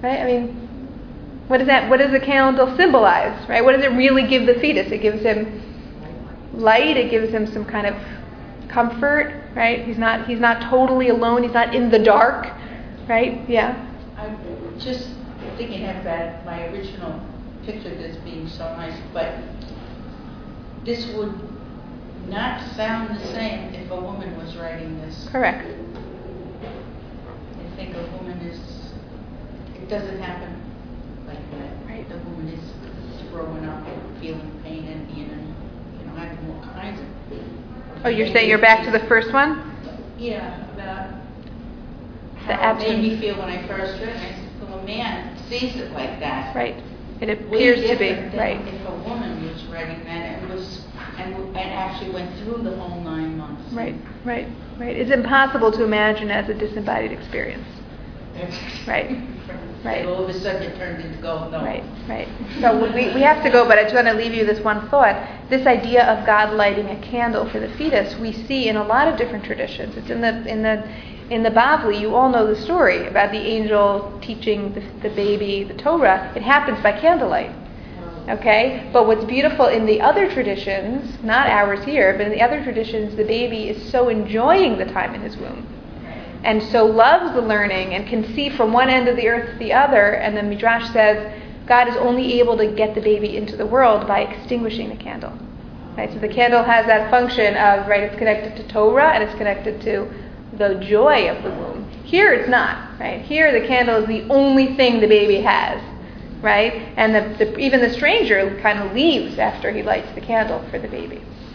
right? I mean, what does that? What does the candle symbolize, right? What does it really give the fetus? It gives him light. It gives him some kind of comfort, right? He's not he's not totally alone. He's not in the dark, right? Yeah. I'm just thinking about my original picture this being so nice, but this would not sound the same if a woman was writing this. Correct. I think a woman is, it doesn't happen like that. Right. The woman is growing up and feeling pain and being, you know, having all kinds of. Oh, you're saying you're back to the first one? Yeah, about The how it made me feel when I first read it. I said, well, a man sees it like that. Right. It appears to be right. If a woman was writing that and was, and, and actually went through the whole nine months. Right. Right. Right. It's impossible to imagine as a disembodied experience. Right. Right. All of a sudden it turned into gold, no. Right, right. So we, we have to go, but I just want to leave you this one thought. This idea of God lighting a candle for the fetus, we see in a lot of different traditions. It's in the in the in the Bavli. You all know the story about the angel teaching the, the baby the Torah. It happens by candlelight. Okay? But what's beautiful in the other traditions, not ours here, but in the other traditions, the baby is so enjoying the time in his womb and so loves the learning and can see from one end of the earth to the other. And the Midrash says God is only able to get the baby into the world by extinguishing the candle. Right? So the candle has that function of right. It's connected to Torah and it's connected to the joy of the womb. Here it's not. Right? Here the candle is the only thing the baby has. Right? And the, the, even the stranger kind of leaves after he lights the candle for the baby.